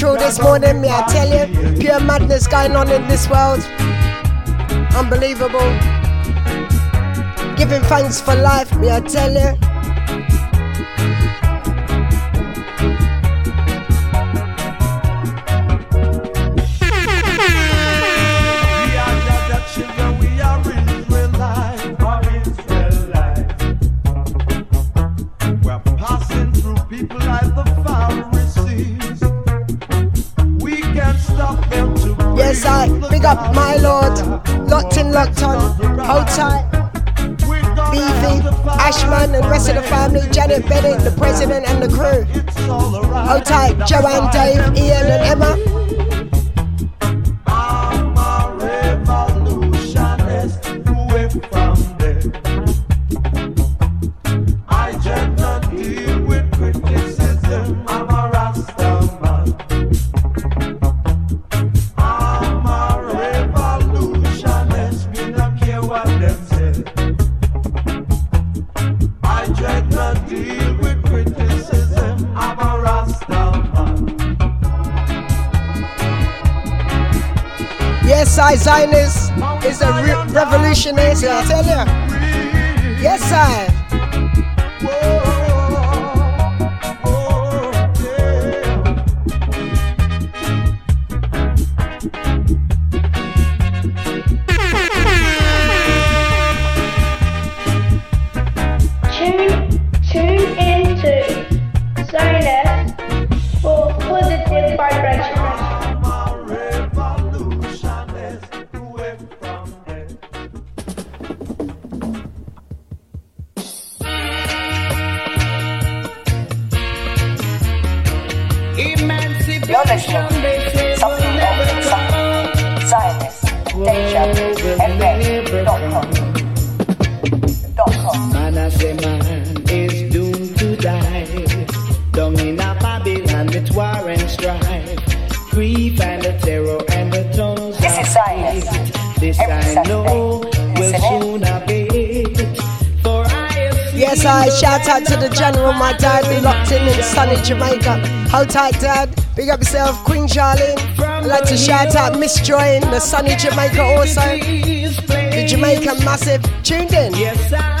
true this morning, me I tell you. Pure madness going on in this world. Unbelievable. Giving thanks for life, me I tell you. Bennett, Bennett, the president and the crew. Hold tight, Joanne, Dave, Ian, and Emma. Zioness is a re- revolutionary, I tell you. Yes, sir. Man as a man is doomed to die. In a Babylon with war and strife, grief and the terror and the tongues. This. This I know will soon yes, I shout out to the general, my dad, be locked in in the Jamaica. Hold tight, dad. Big up yourself, Queen Charlene. I'd like to shout out Miss Joy in the sunny Jamaica also. The Jamaica massive tuned in. Yes, I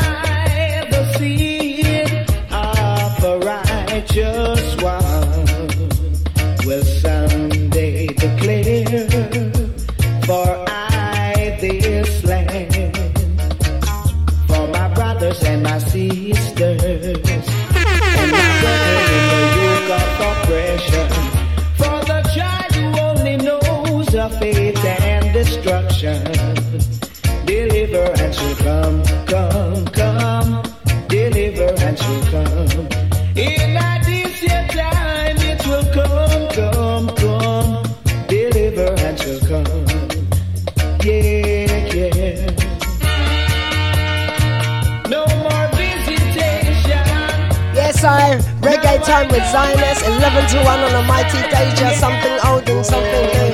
time with Zioness, 11 to 1 on a mighty day, just something old and something new.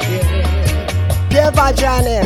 Pure vibe, Johnny.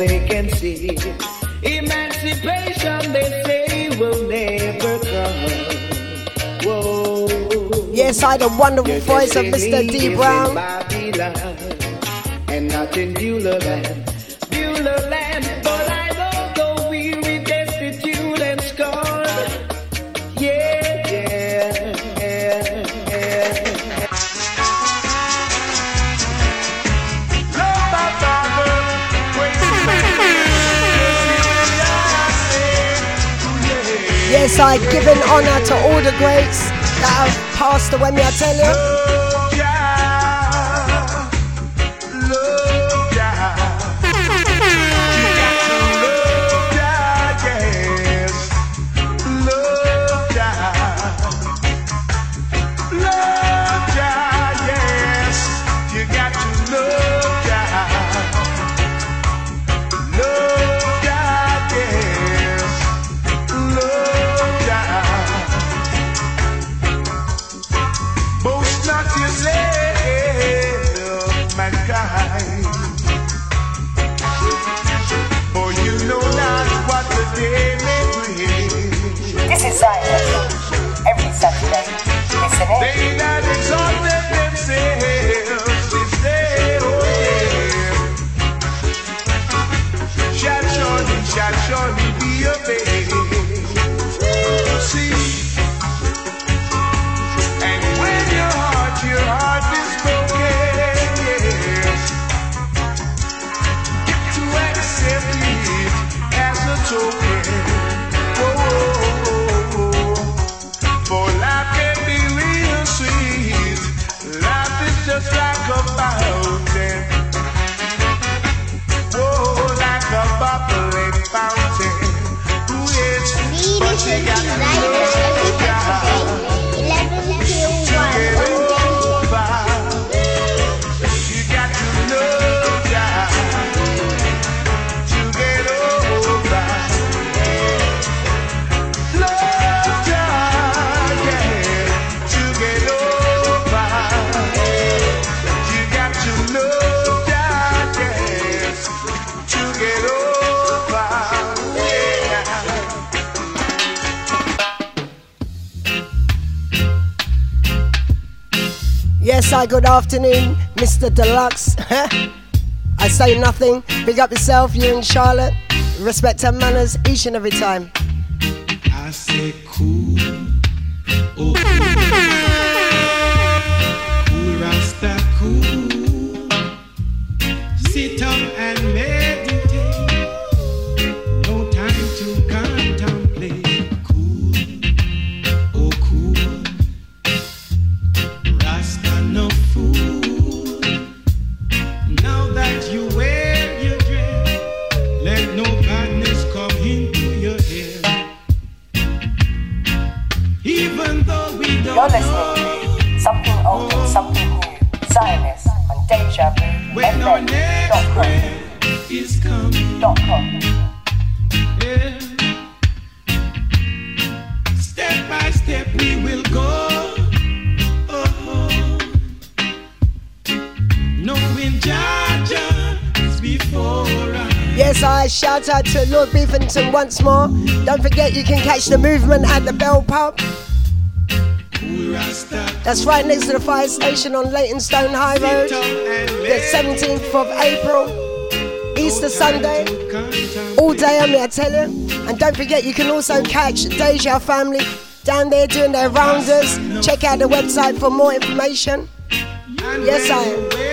they can see. Emancipation, they say, will never come. Whoa. Yes, I the wonderful voice of Mr. D. Brown. side, giving honour to all the greats that have passed away, me I tell you. Hi, good afternoon, Mr. Deluxe. I say nothing. Big up yourself, you and Charlotte. Respect and manners each and every time. I say And once more. Don't forget you can catch the movement at the Bell Pub. That's right next to the fire station on Leytonstone High Road. The 17th of April, Easter Sunday. All day, I'm here, I tell you. And don't forget you can also catch Deja Family down there doing their rounders. Check out the website for more information. Yes, I am.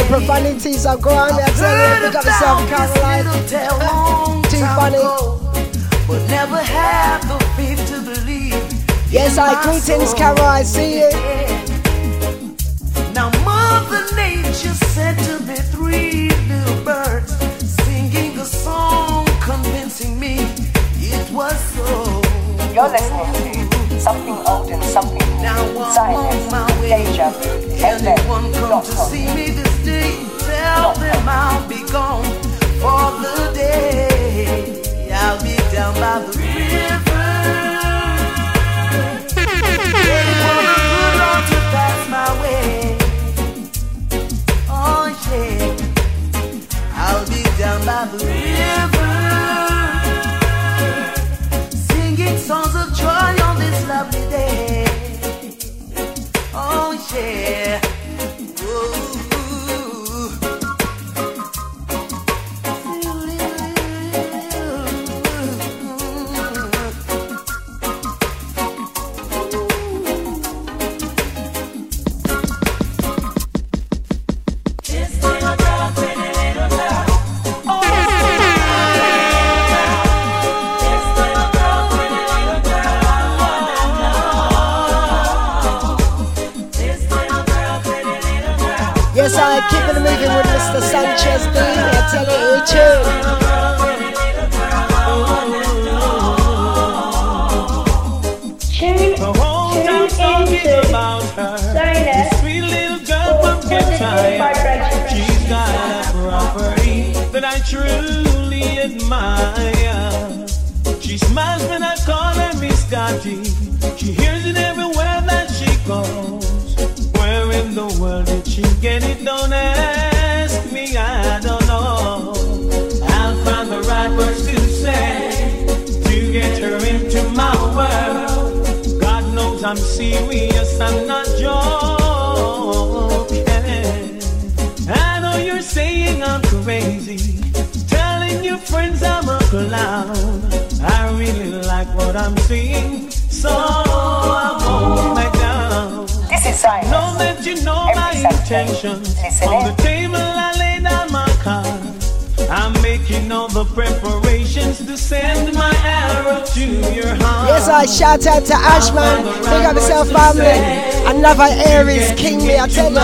the profanities are gone. I tell you, pick up yourself, Caroline. Too funny. But never have the faith to believe. Yes, I greetings, Carol. I see you. Now, Mother Nature said to me three little birds singing a song, convincing me it was so. You're listening to something old and something new. Silence, deja vu, and then, come to see me Tell them I'll be gone for the day. I'll be down by the river. I tell you.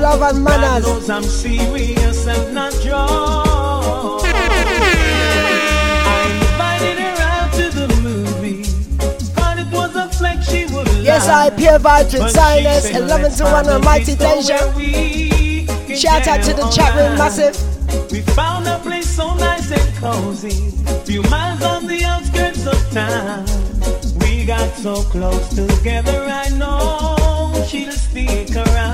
Love and manners. God knows I'm serious and not. I invited her out to the movie. But it was a flex she would. Yes, I peer silence. 11 to 1 on Mighty Danger. Shout out to the chat room, massive. We found a place so nice and cozy. Few miles on the outskirts of town. We got so close together, I know make her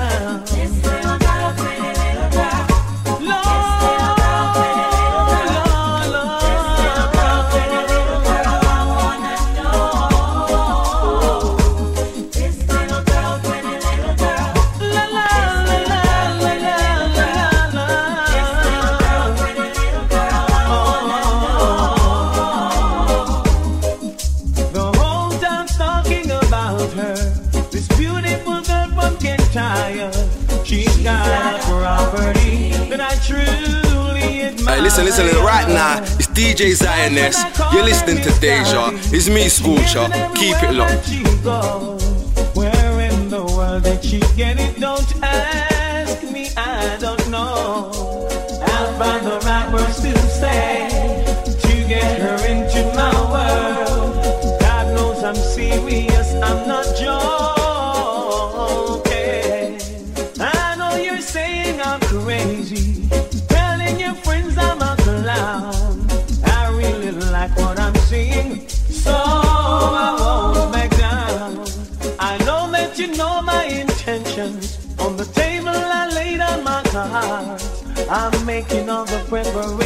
listen, listen, listen, right now, it's DJ Zioness. You're listening to Deja. It's me, Scorcher. Keep it locked. Where in the world did she get it? Don't ask. making all the preparations.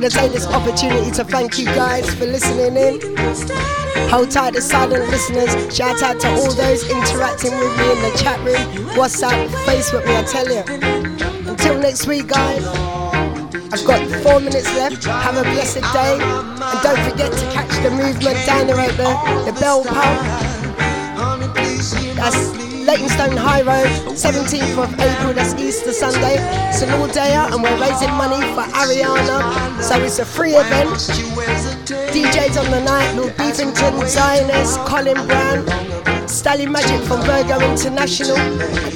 Gonna take this opportunity to thank you guys for listening in. Hold tight to silent listeners. Shout out to all those interacting with me in the chat room, WhatsApp, Facebook, me, I tell you. Until next week, guys. I've got four minutes left. Have a blessed day. And don't forget to catch the movement down there at the, the Bell Pub. That's Leytonstone High Road, 17th of April, that's Easter Sunday. It's an all dayer and we're raising money for Ariana. So it's a free event. DJs on the night, Lord Beefington, Zioness, Colin Brown, Stally Magic from Virgo International,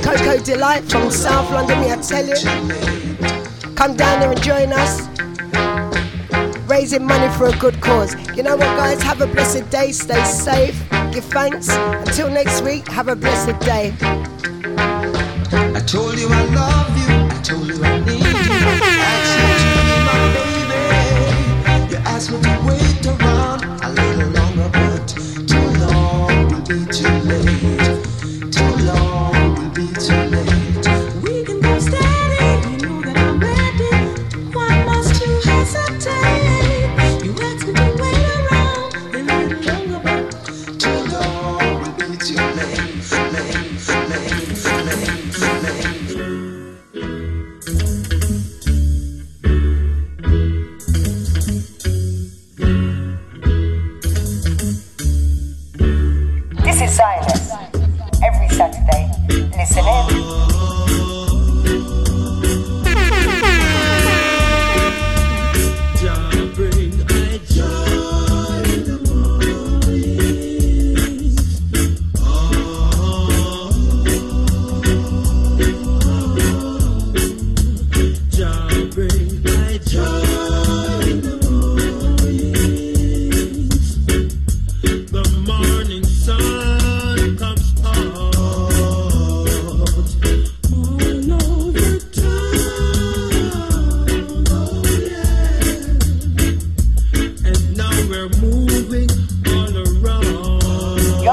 Coco Delight from South London, me I tell you. Come down there and join us. Raising money for a good cause. You know what, guys? Have a blessed day. Stay safe. Give thanks. Until next week, have a blessed day. I told you I love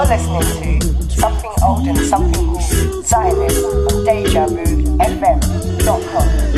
listening to something old and something new. Zioness on Deja Vu FM. Dot com.